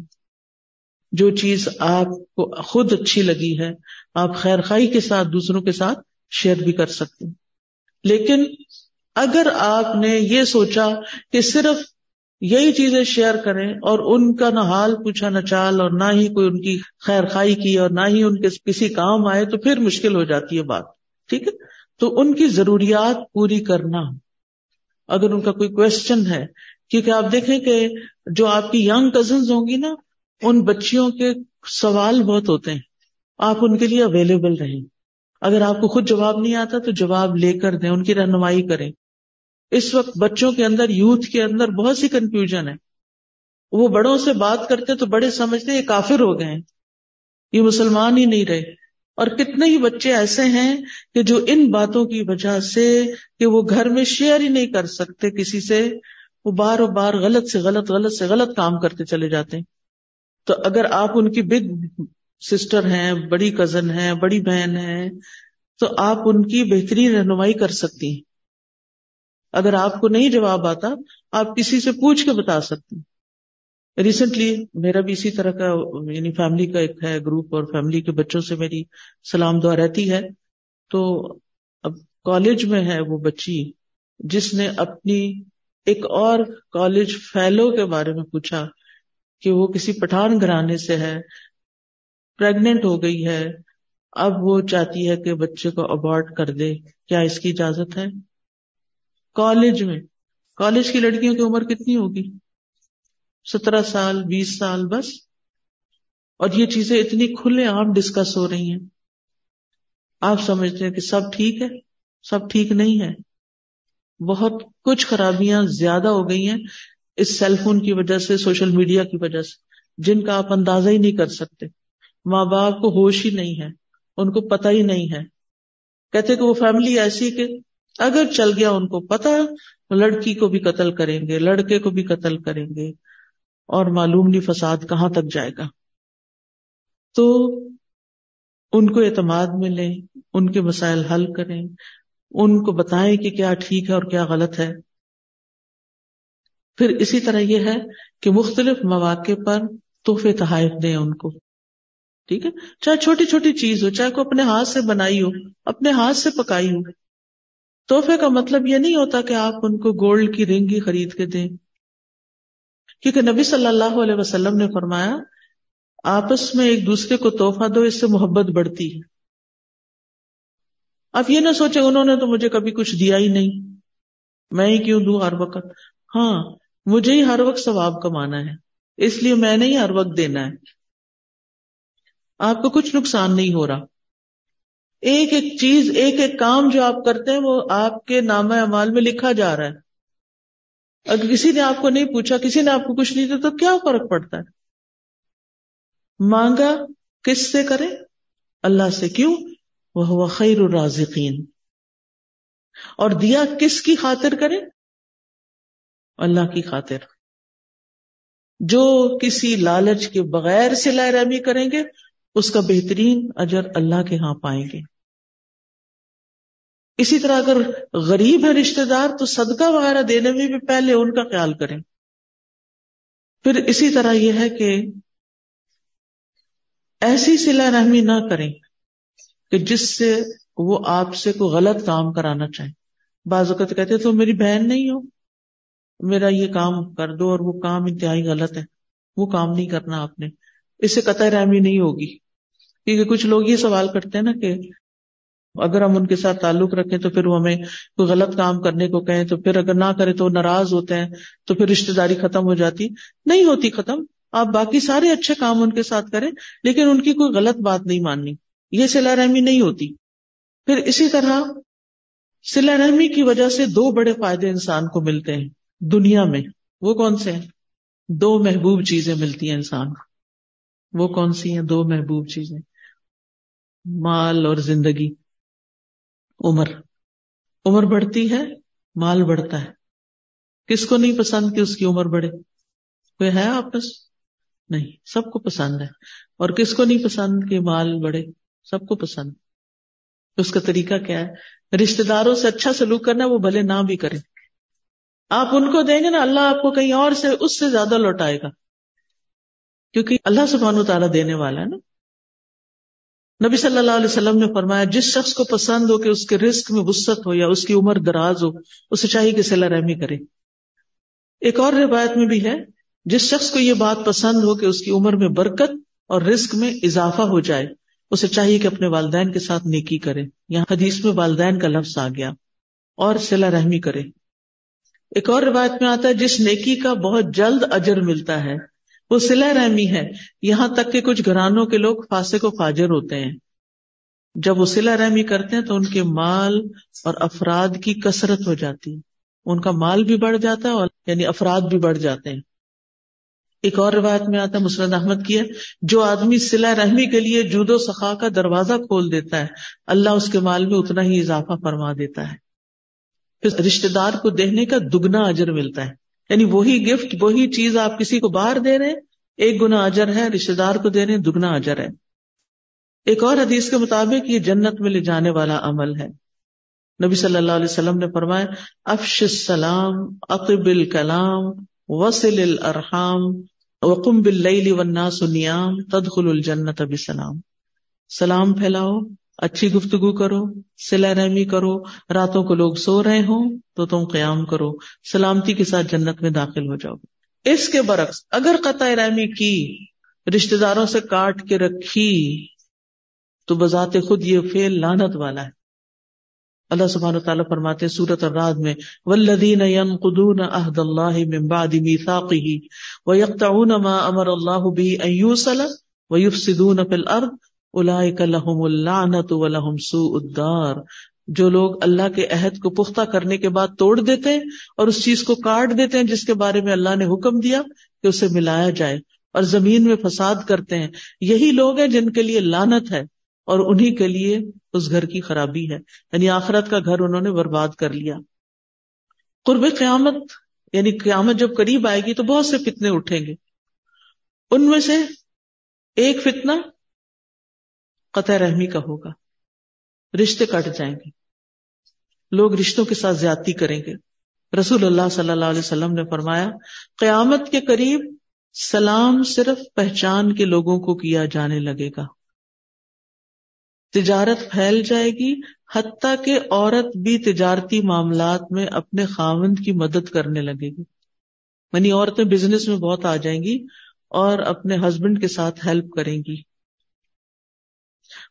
جو چیز آپ کو خود اچھی لگی ہے، آپ خیر خائی کے ساتھ، دوسروں کے ساتھ شیئر بھی کر سکتے لیکن اگر آپ نے یہ سوچا کہ صرف یہی چیزیں شیئر کریں اور ان کا نہ حال پوچھا نہ چال اور نہ ہی کوئی ان کی خیر خائی کی اور نہ ہی ان کے کسی کام آئے تو پھر مشکل ہو جاتی ہے بات، ٹھیک ہے؟ تو ان کی ضروریات پوری کرنا، اگر ان کا کوئی کوشچن ہے، کیونکہ آپ دیکھیں کہ جو آپ کی یگ کزنز ہوں گی نا، ان بچیوں کے سوال بہت ہوتے ہیں، آپ ان کے لیے اویلیبل رہیں۔ اگر آپ کو خود جواب نہیں آتا تو جواب لے کر دیں، ان کی رہنمائی کریں۔ اس وقت بچوں کے اندر، یوتھ کے اندر بہت سی کنفیوژن ہے۔ وہ بڑوں سے بات کرتے تو بڑے سمجھتے یہ کافر ہو گئے ہیں۔ یہ مسلمان ہی نہیں رہے۔ اور کتنے ہی بچے ایسے ہیں کہ جو ان باتوں کی وجہ سے کہ وہ گھر میں شیئر ہی نہیں کر سکتے کسی سے، وہ بار و بار غلط سے غلط غلط سے غلط کام کرتے چلے جاتے ہیں۔ تو اگر آپ ان کی بگ سسٹر ہیں، بڑی کزن ہے بڑی بہن ہے تو آپ ان کی بہترین رہنمائی کر سکتی ہیں۔ اگر آپ کو نہیں جواب آتا، آپ کسی سے پوچھ کے بتا سکتے ریسنٹلی میرا بھی اسی طرح کا یعنی فیملی کا ایک ہے گروپ اور فیملی کے بچوں سے میری سلام دعا رہتی ہے۔ تو اب کالج میں ہے وہ بچی جس نے اپنی ایک اور کالج فیلو کے بارے میں پوچھا کہ وہ کسی پٹھان گھرانے سے ہے پریگنٹ ہو گئی ہے۔ اب وہ چاہتی ہے کہ بچے کو ابارٹ کر دے۔ کیا اس کی اجازت ہے؟ کالج میں۔ کالج کی لڑکیوں کی عمر کتنی ہوگی؟ سترہ سال، بیس سال بس۔ اور یہ چیزیں اتنی کھلے عام ڈسکس ہو رہی ہیں۔ آپ سمجھتے ہیں کہ سب ٹھیک ہے، سب ٹھیک نہیں ہے۔ بہت کچھ خرابیاں زیادہ ہو گئی ہیں اس سیل فون کی وجہ سے، سوشل میڈیا کی وجہ سے، جن کا آپ اندازہ ہی نہیں کر سکتے۔ ماں باپ کو ہوش ہی نہیں ہے، ان کو پتہ ہی نہیں ہے۔ کہتے کہ وہ فیملی ایسی کہ اگر چل گیا ان کو پتا، لڑکی کو بھی قتل کریں گے، لڑکے کو بھی قتل کریں گے، اور معلوم نہیں فساد کہاں تک جائے گا۔ تو ان کو اعتماد میں لیں ان کے مسائل حل کریں، ان کو بتائیں کہ کیا ٹھیک ہے اور کیا غلط ہے۔ پھر اسی طرح یہ ہے کہ مختلف مواقع پر تحفے تحائف دیں ان کو۔ ٹھیک ہے؟ چاہے چھوٹی چھوٹی چیز ہو، چاہے کو اپنے ہاتھ سے بنائی ہو، اپنے ہاتھ سے پکائی ہو تحفے کا مطلب یہ نہیں ہوتا کہ آپ ان کو گولڈ کی رنگ ہی خرید کے دیں۔ کیونکہ نبی صلی اللہ علیہ وسلم نے فرمایا، آپس میں ایک دوسرے کو تحفہ دو، اس سے محبت بڑھتی ہے۔ آپ یہ نہ سوچے انہوں نے تو مجھے کبھی کچھ دیا ہی نہیں۔ میں ہی کیوں دوں ہر وقت؟ ہاں مجھے ہی ہر وقت ثواب کمانا ہے۔ اس لیے میں نے ہی ہر وقت دینا ہے۔ آپ کو کچھ نقصان نہیں ہو رہا۔ ایک ایک چیز، ایک ایک کام جو آپ کرتے ہیں، وہ آپ کے نام امال میں لکھا جا رہا ہے۔ اگر کسی نے آپ کو نہیں پوچھا، کسی نے آپ کو کچھ نہیں دیا، تو کیا فرق پڑتا ہے؟ مانگا کس سے کرے؟ اللہ سے۔ کیوں؟ وہ خیر الرازقین اور دیا کس کی خاطر کرے؟ اللہ کی خاطر۔ جو کسی لالچ کے بغیر سلا رحمی کریں گے، اس کا بہترین اجر اللہ کے ہاں پائیں گے۔ اسی طرح اگر غریب ہے رشتے دار، تو صدقہ وغیرہ دینے میں بھی پہلے ان کا خیال کریں۔ پھر اسی طرح یہ ہے کہ ایسی سلا رحمی نہ کریں کہ جس سے وہ آپ سے کوئی غلط کام کرانا چاہیں بعض اوقات کہتے تو میری بہن نہیں ہو، میرا یہ کام کر دو اور وہ کام انتہائی غلط ہے، وہ کام نہیں کرنا آپ نے۔ اس سے قطع رحمی نہیں ہوگی۔ کیونکہ کچھ لوگ یہ سوال کرتے ہیں نا کہ اگر ہم ان کے ساتھ تعلق رکھیں تو پھر وہ ہمیں کوئی غلط کام کرنے کو کہیں تو پھر اگر نہ کرے تو ناراض ہوتے ہیں تو پھر رشتے داری ختم ہو جاتی۔ نہیں ہوتی ختم۔ آپ باقی سارے اچھے کام ان کے ساتھ کریں، لیکن ان کی کوئی غلط بات نہیں ماننی۔ یہ سلا رحمی نہیں ہوتی۔ پھر اسی طرح سلا رحمی کی وجہ سے دو بڑے فائدے انسان کو ملتے ہیں۔ دنیا میں وہ کون سے ہیں؟ دو محبوب چیزیں ملتی ہیں انسان کو۔ وہ کون سی ہیں؟ دو محبوب چیزیں۔ مال اور زندگی۔ عمر۔ عمر بڑھتی ہے، مال بڑھتا ہے۔ کس کو نہیں پسند کہ اس کی عمر بڑھے؟ کوئی ہے آپس؟ نہیں، سب کو پسند ہے۔ اور کس کو نہیں پسند کہ مال بڑھے؟ سب کو پسند۔ اس کا طریقہ کیا ہے؟ رشتے داروں سے اچھا سلوک کرنا، وہ بھلے نہ بھی کرے آپ ان کو دیں گے نا، اللہ آپ کو کہیں اور سے، اس سے زیادہ لوٹائے گا۔ کیونکہ اللہ سبحانہ و تعالیٰ دینے والا ہے نا۔ نبی صلی اللہ علیہ وسلم نے فرمایا، جس شخص کو پسند ہو کہ اس کے رزق میں وسط ہو یا اس کی عمر دراز ہو اسے چاہیے کہ صلاح رحمی کرے۔ ایک اور روایت میں بھی ہے، جس شخص کو یہ بات پسند ہو کہ اس کی عمر میں برکت اور رزق میں اضافہ ہو جائے اسے چاہیے کہ اپنے والدین کے ساتھ نیکی کرے۔ یہاں حدیث میں والدین کا لفظ آ گیا اور صلاح رحمی کرے۔ ایک اور روایت میں آتا ہے، جس نیکی کا بہت جلد اجر ملتا ہے وہ سلا رحمی ہے۔ یہاں تک کہ کچھ گھرانوں کے لوگ فاسق و فاجر ہوتے ہیں۔ جب وہ سلا رحمی کرتے ہیں تو ان کے مال اور افراد کی کثرت ہو جاتی ہے۔ ان کا مال بھی بڑھ جاتا ہے اور یعنی افراد بھی بڑھ جاتے ہیں۔ ایک اور روایت میں آتا ہے مسرد احمد کی ہے، جو آدمی سلا رحمی کے لیے جود و سخا کا دروازہ کھول دیتا ہے، اللہ اس کے مال میں اتنا ہی اضافہ فرما دیتا ہے۔ پھر رشتے دار کو دینے کا دگنا اجر ملتا ہے۔ یعنی وہی گفٹ وہی چیز آپ کسی کو باہر دے رہے ہیں، ایک گنا اجر ہے رشتے دار کو دے رہے دگنا اجر ہے۔ ایک اور حدیث کے مطابق یہ جنت میں لے جانے والا عمل ہے۔ نبی صلی اللہ علیہ وسلم نے فرمایا، افش السلام اقب الکلام وسل الرحام وقم بل والناس نیام، تدخل الجنت بسلام۔ سلام پھیلاؤ اچھی گفتگو کرو سلا رحمی کرو، راتوں کو لوگ سو رہے ہوں تو تم قیام کرو، سلامتی کے ساتھ جنت میں داخل ہو جاؤ۔ اس کے برعکس، اگر قطع رحمی کی رشتے داروں سے کاٹ کے رکھی، تو بذات خود یہ فیل لانت والا ہے۔ اللہ سبحانہ تعالیٰ فرماتے سورت الراد میں والذین ينقضون عہد اللہ من بعد میثاقه ويقطعون ما امر اللہ به ان يوصل ويفسدون في الارض لحم اللہ سوء الدار۔ جو لوگ اللہ کے عہد کو پختہ کرنے کے بعد توڑ دیتے ہیں اور اس چیز کو کاٹ دیتے ہیں جس کے بارے میں اللہ نے حکم دیا کہ اسے ملایا جائے اور زمین میں فساد کرتے ہیں۔ یہی لوگ ہیں جن کے لیے لانت ہے اور انہی کے لیے اس گھر کی خرابی ہے۔ یعنی آخرت کا گھر انہوں نے برباد کر لیا۔ قرب قیامت یعنی قیامت جب قریب آئے گی تو بہت سے فتنے اٹھیں گے۔ ان میں سے ایک فتنہ قطع رحمی کا ہوگا۔ رشتے کٹ جائیں گے۔ لوگ رشتوں کے ساتھ زیادتی کریں گے۔ رسول اللہ صلی اللہ علیہ وسلم نے فرمایا، قیامت کے قریب سلام صرف پہچان کے لوگوں کو کیا جانے لگے گا۔ تجارت پھیل جائے گی، حتیٰ کہ عورت بھی تجارتی معاملات میں اپنے خاوند کی مدد کرنے لگے گی۔ یعنی عورتیں بزنس میں بہت آ جائیں گی اور اپنے ہسبینڈ کے ساتھ ہیلپ کریں گی۔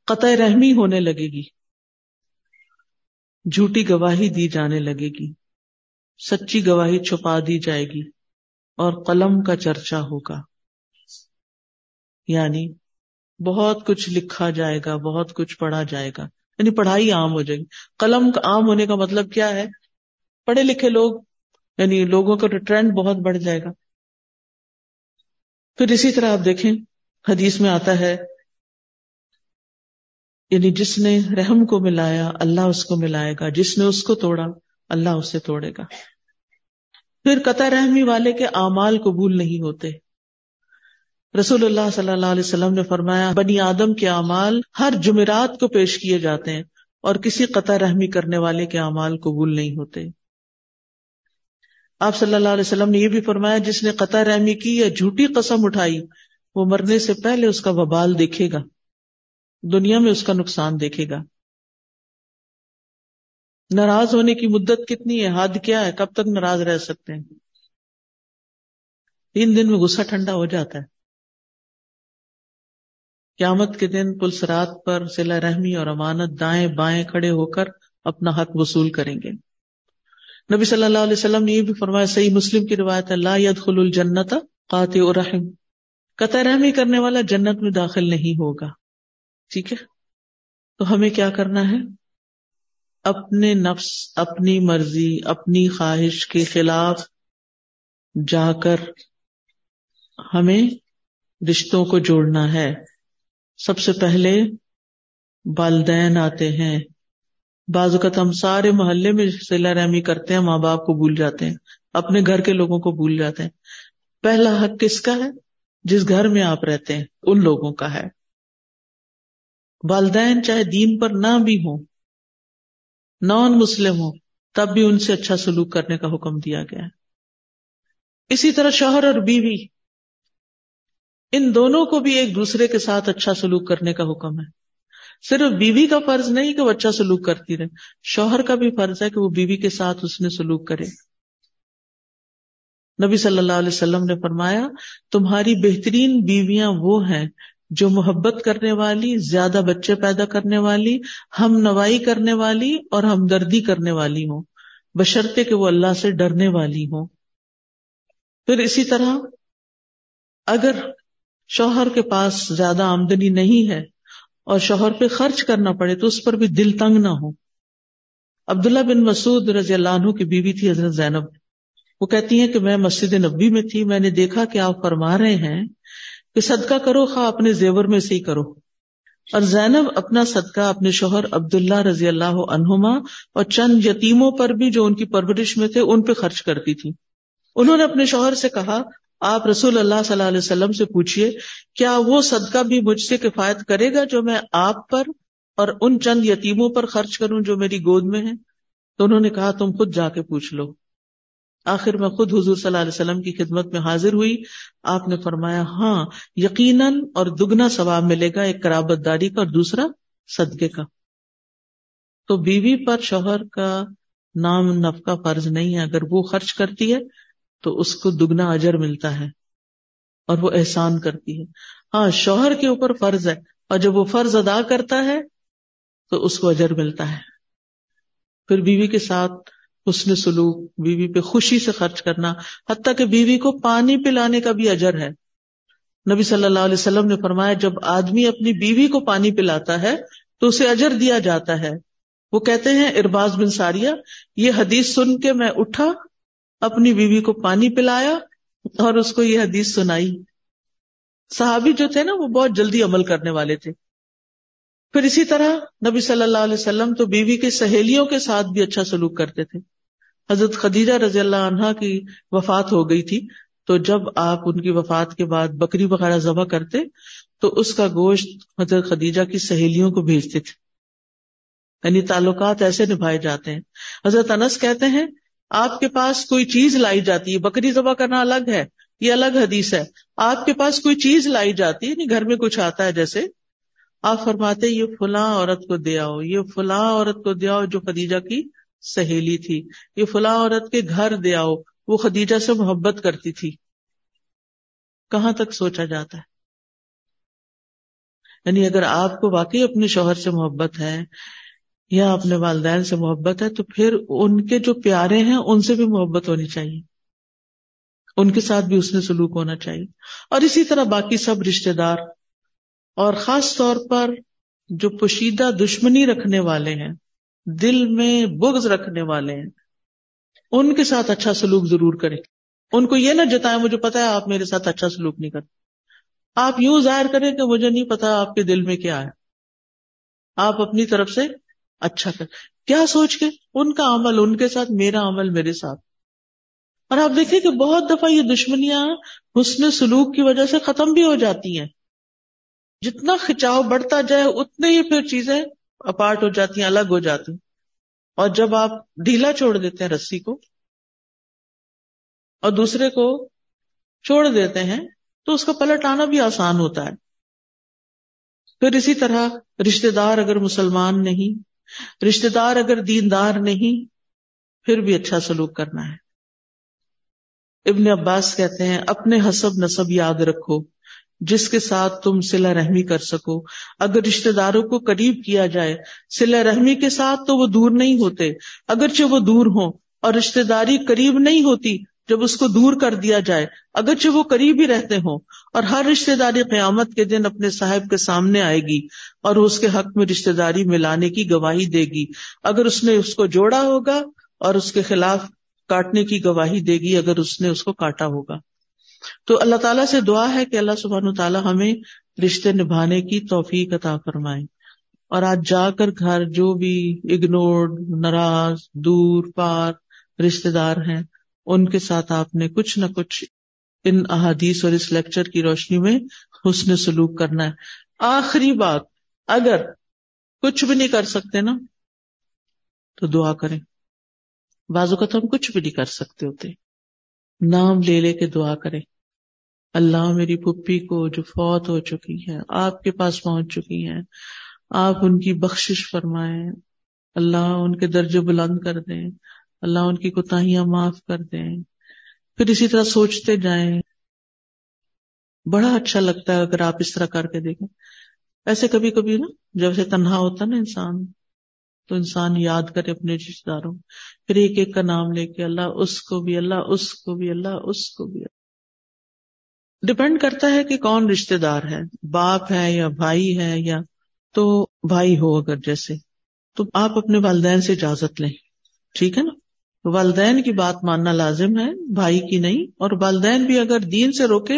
قطع رحمی ہونے لگے گی۔ جھوٹی گواہی دی جانے لگے گی۔ سچی گواہی چھپا دی جائے گی اور قلم کا چرچا ہوگا۔ یعنی بہت کچھ لکھا جائے گا، بہت کچھ پڑھا جائے گا۔ یعنی پڑھائی عام ہو جائے گی۔ قلم عام ہونے کا مطلب کیا ہے؟ پڑھے لکھے لوگ یعنی لوگوں کا ٹرینڈ بہت بڑھ جائے گا۔ پھر اسی طرح آپ دیکھیں، حدیث میں آتا ہے یعنی جس نے رحم کو ملایا، اللہ اس کو ملائے گا۔ جس نے اس کو توڑا، اللہ اسے توڑے گا۔ پھر قطع رحمی والے کے اعمال قبول نہیں ہوتے۔ رسول اللہ صلی اللہ علیہ وسلم نے فرمایا، بنی آدم کے اعمال ہر جمعرات کو پیش کیے جاتے ہیں اور کسی قطع رحمی کرنے والے کے اعمال قبول نہیں ہوتے۔ آپ صلی اللہ علیہ وسلم نے یہ بھی فرمایا، جس نے قطع رحمی کی یا جھوٹی قسم اٹھائی، وہ مرنے سے پہلے اس کا وبال دیکھے گا۔ دنیا میں اس کا نقصان دیکھے گا۔ ناراض ہونے کی مدت کتنی ہے؟ حد کیا ہے؟ کب تک ناراض رہ سکتے ہیں؟ تین دن میں غصہ ٹھنڈا ہو جاتا ہے۔ قیامت کے دن پلس رات پر سلا رحمی اور امانت دائیں بائیں کھڑے ہو کر اپنا حق وصول کریں گے۔ نبی صلی اللہ علیہ وسلم نے یہ بھی فرمایا، صحیح مسلم کی روایت اللہ يدخل الجنت قاطع الرحم۔ قطع رحمی کرنے والا جنت میں داخل نہیں ہوگا۔ ٹھیک ہے؟ تو ہمیں کیا کرنا ہے؟ اپنے نفس، اپنی مرضی، اپنی خواہش کے خلاف جا کر ہمیں رشتوں کو جوڑنا ہے۔ سب سے پہلے والدین آتے ہیں۔ بعض اوقات ہم سارے محلے میں سلا رحمی کرتے ہیں، ماں باپ کو بھول جاتے ہیں۔ اپنے گھر کے لوگوں کو بھول جاتے ہیں۔ پہلا حق کس کا ہے؟ جس گھر میں آپ رہتے ہیں، ان لوگوں کا ہے۔ والدین چاہے دین پر نہ بھی ہوں، نان مسلم ہو تب بھی ان سے اچھا سلوک کرنے کا حکم دیا گیا۔ ہے اسی طرح شوہر اور بیوی، ان دونوں کو بھی ایک دوسرے کے ساتھ اچھا سلوک کرنے کا حکم ہے۔ صرف بیوی کا فرض نہیں کہ وہ اچھا سلوک کرتی رہے، شوہر کا بھی فرض ہے کہ وہ بیوی کے ساتھ اس نے سلوک کرے۔ نبی صلی اللہ علیہ وسلم نے فرمایا، تمہاری بہترین بیویاں وہ ہیں جو محبت کرنے والی، زیادہ بچے پیدا کرنے والی، ہم نوائی کرنے والی اور ہمدردی کرنے والی ہوں۔ بشرطے کہ وہ اللہ سے ڈرنے والی ہوں۔ پھر اسی طرح، اگر شوہر کے پاس زیادہ آمدنی نہیں ہے اور شوہر پہ خرچ کرنا پڑے تو اس پر بھی دل تنگ نہ ہو عبداللہ بن مسعود رضی اللہ عنہ کی بیوی تھی حضرت زینب۔ وہ کہتی ہیں کہ میں مسجد نبی میں تھی، میں نے دیکھا کہ آپ فرما رہے ہیں کہ صدقہ کرو، خواہ اپنے زیور میں سے ہی کرو۔ اور زینب اپنا صدقہ اپنے شوہر عبداللہ رضی اللہ عنہما اور چند یتیموں پر بھی جو ان کی پرورش میں تھے، ان پہ خرچ کرتی تھی انہوں نے اپنے شوہر سے کہا، آپ رسول اللہ صلی اللہ علیہ وسلم سے پوچھیے کیا وہ صدقہ بھی مجھ سے کفایت کرے گا جو میں آپ پر اور ان چند یتیموں پر خرچ کروں جو میری گود میں ہیں؟ تو انہوں نے کہا، تم خود جا کے پوچھ لو۔ آخر میں خود حضور صلی اللہ علیہ وسلم کی خدمت میں حاضر ہوئی۔ آپ نے فرمایا ہاں یقیناً اور دگنا ثواب ملے گا ایک کرابت داری کا اور دوسرا صدقے کا۔ تو بیوی پر شوہر کا نام نفقہ فرض نہیں ہے۔ اگر وہ خرچ کرتی ہے تو اس کو دگنا اجر ملتا ہے اور وہ احسان کرتی ہے۔ ہاں شوہر کے اوپر فرض ہے اور جب وہ فرض ادا کرتا ہے تو اس کو اجر ملتا ہے۔ پھر بیوی کے ساتھ اس نے سلوک، بیوی پہ خوشی سے خرچ کرنا، حتیٰ کہ بیوی کو پانی پلانے کا بھی اجر ہے۔ نبی صلی اللہ علیہ وسلم نے فرمایا، جب آدمی اپنی بیوی کو پانی پلاتا ہے، تو اسے اجر دیا جاتا ہے۔ وہ کہتے ہیں، ارباز بن ساریا یہ حدیث سن کے میں اٹھا، اپنی بیوی کو پانی پلایا اور اس کو یہ حدیث سنائی۔ صحابی جو تھے نا، وہ بہت جلدی عمل کرنے والے تھے۔ پھر اسی طرح نبی صلی اللہ علیہ وسلم تو بیوی کی سہیلیوں کے ساتھ بھی اچھا سلوک کرتے تھے۔ حضرت خدیجہ رضی اللہ عنہا کی وفات ہو گئی تھی، تو جب آپ ان کی وفات کے بعد بکری وغیرہ ذبح کرتے، تو اس کا گوشت حضرت خدیجہ کی سہیلیوں کو بھیجتے تھے۔ یعنی تعلقات ایسے نبھائے جاتے ہیں۔ حضرت انس کہتے ہیں، آپ کے پاس کوئی چیز لائی جاتی ہے، بکری ذبح کرنا الگ ہے، یہ الگ حدیث ہے۔ آپ کے پاس کوئی چیز لائی جاتی ہے یعنی گھر میں کچھ آتا ہے جیسے، آپ فرماتے یہ فلاں عورت کو دے آؤ، یہ فلاں عورت کو دے آؤ جو خدیجہ کی سہیلی تھی۔ یہ فلاں عورت کے گھر دے آؤ۔ وہ خدیجہ سے محبت کرتی تھی۔ کہاں تک سوچا جاتا ہے؟ یعنی اگر آپ کو واقعی اپنے شوہر سے محبت ہے یا اپنے والدین سے محبت ہے، تو پھر ان کے جو پیارے ہیں، ان سے بھی محبت ہونی چاہیے۔ ان کے ساتھ بھی اس نے سلوک ہونا چاہیے۔ اور اسی طرح باقی سب رشتے دار۔ اور خاص طور پر جو پوشیدہ دشمنی رکھنے والے ہیں دل میں بغض رکھنے والے ہیں۔ ان کے ساتھ اچھا سلوک ضرور کریں۔ ان کو یہ نہ جتائیں، مجھے پتا ہے آپ میرے ساتھ اچھا سلوک نہیں کرتے۔ آپ یوں ظاہر کریں کہ مجھے نہیں پتا آپ کے دل میں کیا ہے۔ آپ اپنی طرف سے اچھا کر۔ کیا سوچ کے؟ ان کا عمل، ان کے ساتھ میرا عمل میرے ساتھ۔ اور آپ دیکھیں کہ بہت دفعہ یہ دشمنیاں حسن سلوک کی وجہ سے ختم بھی ہو جاتی ہیں۔ جتنا کھچاؤ بڑھتا جائے، اتنے ہی پھر چیزیں اپارٹ ہو جاتی ہیں، الگ ہو جاتی ہیں۔ اور جب آپ ڈھیلا چھوڑ دیتے ہیں رسی کو اور دوسرے کو چھوڑ دیتے ہیں، تو اس کا پلٹ آنا بھی آسان ہوتا ہے۔ پھر اسی طرح رشتے دار اگر مسلمان نہیں رشتے دار اگر دیندار نہیں، پھر بھی اچھا سلوک کرنا ہے۔ ابن عباس کہتے ہیں، اپنے حسب نصب یاد رکھو۔ جس کے ساتھ تم سلا رحمی کر سکو۔ اگر رشتے داروں کو قریب کیا جائے سلا رحمی کے ساتھ تو وہ دور نہیں ہوتے۔ اگرچہ وہ دور ہوں اور رشتے داری قریب نہیں ہوتی جب اس کو دور کر دیا جائے، اگرچہ وہ قریب ہی رہتے ہوں اور ہر رشتے داری قیامت کے دن اپنے صاحب کے سامنے آئے گی اور اس کے حق میں رشتے داری ملانے کی گواہی دے گی۔ اگر اس نے اس کو جوڑا ہوگا اور اس کے خلاف کاٹنے کی گواہی دے گی، اگر اس نے اس کو کاٹا ہوگا۔ تو اللہ تعالیٰ سے دعا ہے کہ اللہ سبحان تعالیٰ ہمیں رشتے نبھانے کی توفیق عطا فرمائے۔ اور آج جا کر گھر جو بھی اگنورڈ ناراض، دور، پار رشتے دار ہیں، ان کے ساتھ آپ نے کچھ نہ کچھ ان احادیث اور اس لیکچر کی روشنی میں حسن سلوک کرنا ہے۔ آخری بات، اگر کچھ بھی نہیں کر سکتے نا، تو دعا کریں۔ بازو کا تو ہم کچھ بھی نہیں کر سکتے ہوتے۔ نام لے لے کے دعا کریں۔ اللہ میری پپی کو جو فوت ہو چکی ہے آپ کے پاس پہنچ چکی ہیں، آپ ان کی بخشش فرمائیں، اللہ ان کے درجے بلند کر دیں، اللہ ان کی کوتاہیاں معاف کر دیں۔ پھر اسی طرح سوچتے جائیں۔ بڑا اچھا لگتا ہے اگر آپ اس طرح کر کے دیکھیں۔ ایسے کبھی کبھی نا، جب سے تنہا ہوتا نا انسان، تو انسان یاد کرے اپنے رشتے داروں۔ پھر ایک ایک کا نام لے کے اللہ اس کو بھی، اللہ اس کو بھی، اللہ اس کو بھی۔ ڈپینڈ کرتا ہے کہ کون رشتے دار ہے، باپ ہے یا بھائی ہے یا تو بھائی ہو اگر جیسے۔ تو آپ اپنے والدین سے اجازت لیں، ٹھیک ہے نا؟ والدین کی بات ماننا لازم ہے، بھائی کی نہیں۔ اور والدین بھی اگر دین سے روکے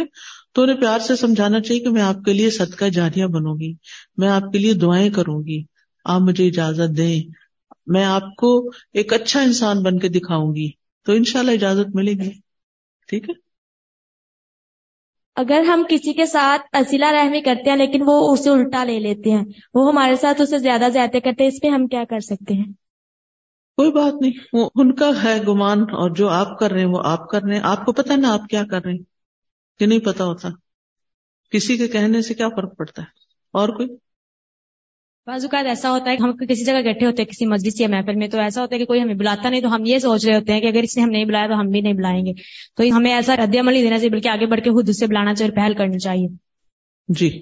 تو انہیں پیار سے سمجھانا چاہیے کہ میں آپ کے لیے صدقہ جاریہ بنوں گی، میں آپ کے لیے دعائیں کروں گی۔ آپ مجھے اجازت دیں، میں آپ کو ایک اچھا انسان بن کے دکھاؤں گی۔ تو انشاءاللہ اجازت ملے گی، ٹھیک ہے؟ اگر ہم کسی کے ساتھ اصلا رحمی کرتے ہیں لیکن وہ اسے الٹا لے لیتے ہیں، وہ ہمارے ساتھ اسے زیادہ زیادہ کرتے ہیں، اس پہ ہم کیا کر سکتے ہیں؟ کوئی بات نہیں، وہ ان کا ہے گمان اور جو آپ کر رہے ہیں وہ آپ کر رہے ہیں۔ آپ کو پتا نا آپ کیا کر رہے ہیں؟ کہ نہیں پتا ہوتا۔ کسی کے کہنے سے کیا فرق پڑتا ہے؟ اور کوئی؟ بعض اوقات ایسا ہوتا ہے کہ ہم کسی جگہ بیٹھے ہوتے ہیں کسی مسجد یا محفل میں تو ایسا ہوتا ہے کہ کوئی ہمیں بلاتا نہیں تو ہم یہ سوچ رہے ہوتے ہیں کہ اگر اس نے ہم نہیں بلایا تو ہم بھی نہیں بلائیں گے۔ تو ہمیں ایسا رد عمل نہیں دینا چاہیے بلکہ آگے بڑھ کے خود اس سے بلانا چاہیے پہل کرنی چاہیے۔ جی۔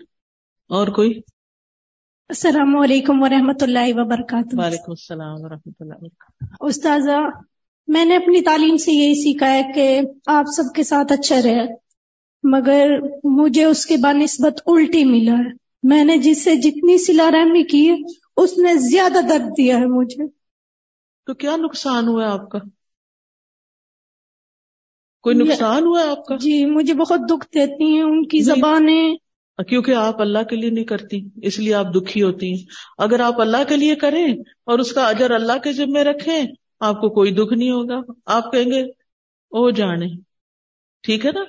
اور کوئی؟ السلام علیکم و رحمۃ اللہ وبرکاتہ۔ وعلیکم السلام و رحمۃ اللہ وبرکاتہ۔ استاذہ میں نے اپنی تعلیم سے یہی سیکھا ہے کہ آپ سب کے ساتھ اچھا رہے مگر مجھے اس کے بعد نسبت الٹی ملا ہے۔ میں نے جس سے جتنی سلا رحمی کی ہے اس نے زیادہ درد دیا ہے مجھے۔ تو کیا نقصان ہوا آپ کا؟ کوئی نقصان ہوا آپ کا؟ جی مجھے بہت دکھ دیتی ہیں ان کی زبانیں۔ کیونکہ آپ اللہ کے لیے نہیں کرتی اس لیے آپ دکھی ہوتی ہیں۔ اگر آپ اللہ کے لیے کریں اور اس کا اجر اللہ کے ذمے رکھیں آپ کو کوئی دکھ نہیں ہوگا۔ آپ کہیں گے او جانے ٹھیک ہے نا؟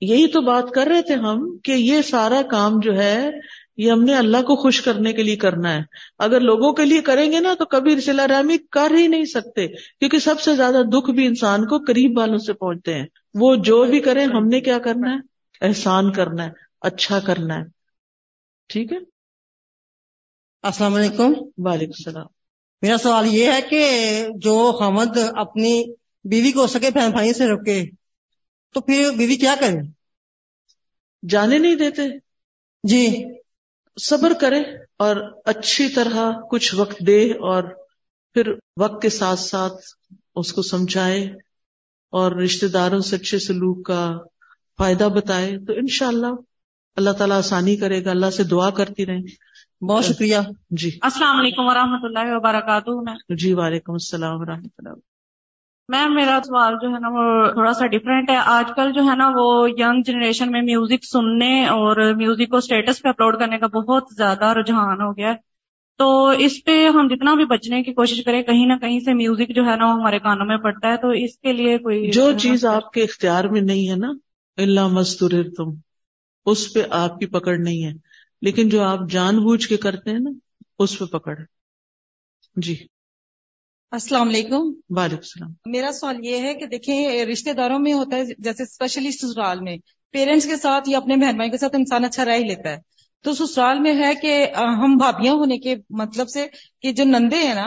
یہی تو بات کر رہے تھے ہم کہ یہ سارا کام جو ہے یہ ہم نے اللہ کو خوش کرنے کے لیے کرنا ہے۔ اگر لوگوں کے لیے کریں گے نا تو کبھی رسلا رحمی کر ہی نہیں سکتے کیونکہ سب سے زیادہ دکھ بھی انسان کو قریب والوں سے پہنچتے ہیں۔ وہ جو بھی کریں ہم نے کیا کرنا ہے؟ احسان کرنا ہے اچھا کرنا ہے۔ ٹھیک ہے؟ السلام علیکم۔ وعلیکم السلام۔ میرا سوال یہ ہے کہ جو حمد اپنی بیوی کو سکے بہن بھائی سے روکے تو پھر بیوی کیا کرے؟ جانے نہیں دیتے۔ جی۔ صبر کرے اور اچھی طرح کچھ وقت دے اور پھر وقت کے ساتھ ساتھ اس کو سمجھائے اور رشتے داروں سے اچھے سلوک کا فائدہ بتائے۔ تو انشاءاللہ اللہ اللہ تعالیٰ آسانی کرے گا اللہ سے دعا کرتی رہیں۔ بہت شکریہ۔ جی۔ السلام علیکم ورحمۃ اللہ وبرکاتہ۔ جی وعلیکم السلام ورحمۃ اللہ میم میرا سوال جو ہے نا وہ تھوڑا سا ڈفرینٹ ہے۔ آج کل جو ہے نا وہ ینگ جنریشن میں میوزک سننے اور میوزک کو اسٹیٹس پہ اپلوڈ کرنے کا بہت زیادہ رجحان ہو گیا ہے۔ تو اس پہ ہم جتنا بھی بچنے کی کوشش کریں کہیں نہ کہیں سے میوزک جو ہے نا وہ ہمارے کانوں میں پڑتا ہے۔ تو اس کے لیے کوئی جو چیز آپ کے اختیار میں نہیں ہے نا اللہ مستور تم اس پہ آپ کی پکڑ نہیں ہے۔ لیکن جو آپ جان بوجھ کے کرتے ہیں نا اس پہ پکڑ۔ جی۔ السلام علیکم۔ وعلیکم السلام۔ میرا سوال یہ ہے کہ دیکھیں رشتے داروں میں ہوتا ہے جیسے اسپیشلی سسرال میں پیرنٹس کے ساتھ یا اپنے بہن بھائی کے ساتھ انسان اچھا رہ ہی لیتا ہے۔ تو سسرال میں ہے کہ ہم بھابیاں ہونے کے مطلب سے کہ جو نندے ہیں نا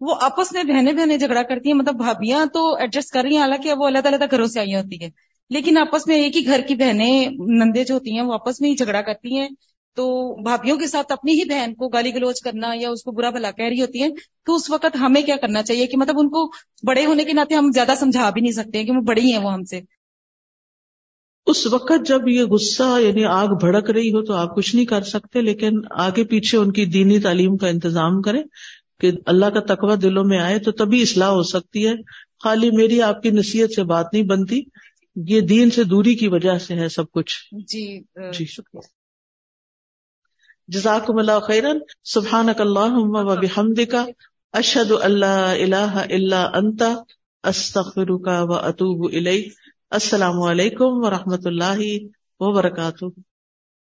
وہ آپس میں بہنیں بہنیں جھگڑا کرتی ہیں۔ مطلب بھابیاں تو ایڈجسٹ کر رہی ہیں حالانکہ وہ اللہ تعالیٰ گھروں سے آئی ہوتی ہے لیکن آپس میں ایک ہی گھر کی بہنیں نندے جو ہوتی ہیں وہ آپس میں ہی جھگڑا کرتی ہیں۔ تو بھابھیوں کے ساتھ اپنی ہی بہن کو گالی گلوچ کرنا یا اس کو برا بھلا کہہ رہی ہوتی ہے تو اس وقت ہمیں کیا کرنا چاہیے کہ مطلب ان کو بڑے ہونے کے ناطے ہم زیادہ سمجھا بھی نہیں سکتے کہ وہ بڑی ہیں وہ ہم سے۔ اس وقت جب یہ غصہ یعنی آگ بھڑک رہی ہو تو آپ کچھ نہیں کر سکتے لیکن آگے پیچھے ان کی دینی تعلیم کا انتظام کریں کہ اللہ کا تقوی دلوں میں آئے تو تبھی اصلاح ہو سکتی ہے۔ خالی میری آپ کی نصیحت سے بات نہیں بنتی یہ دین سے دوری کی وجہ سے ہے سب کچھ۔ جی جی شکریہ۔ جزاکم اللہ خیرن. سبحانک اللہم و بحمدک. اشہد اللہ الہ الا انت. استغفرک و اتوب الیک. السلام علیکم و رحمۃ اللہ وبرکاتہ.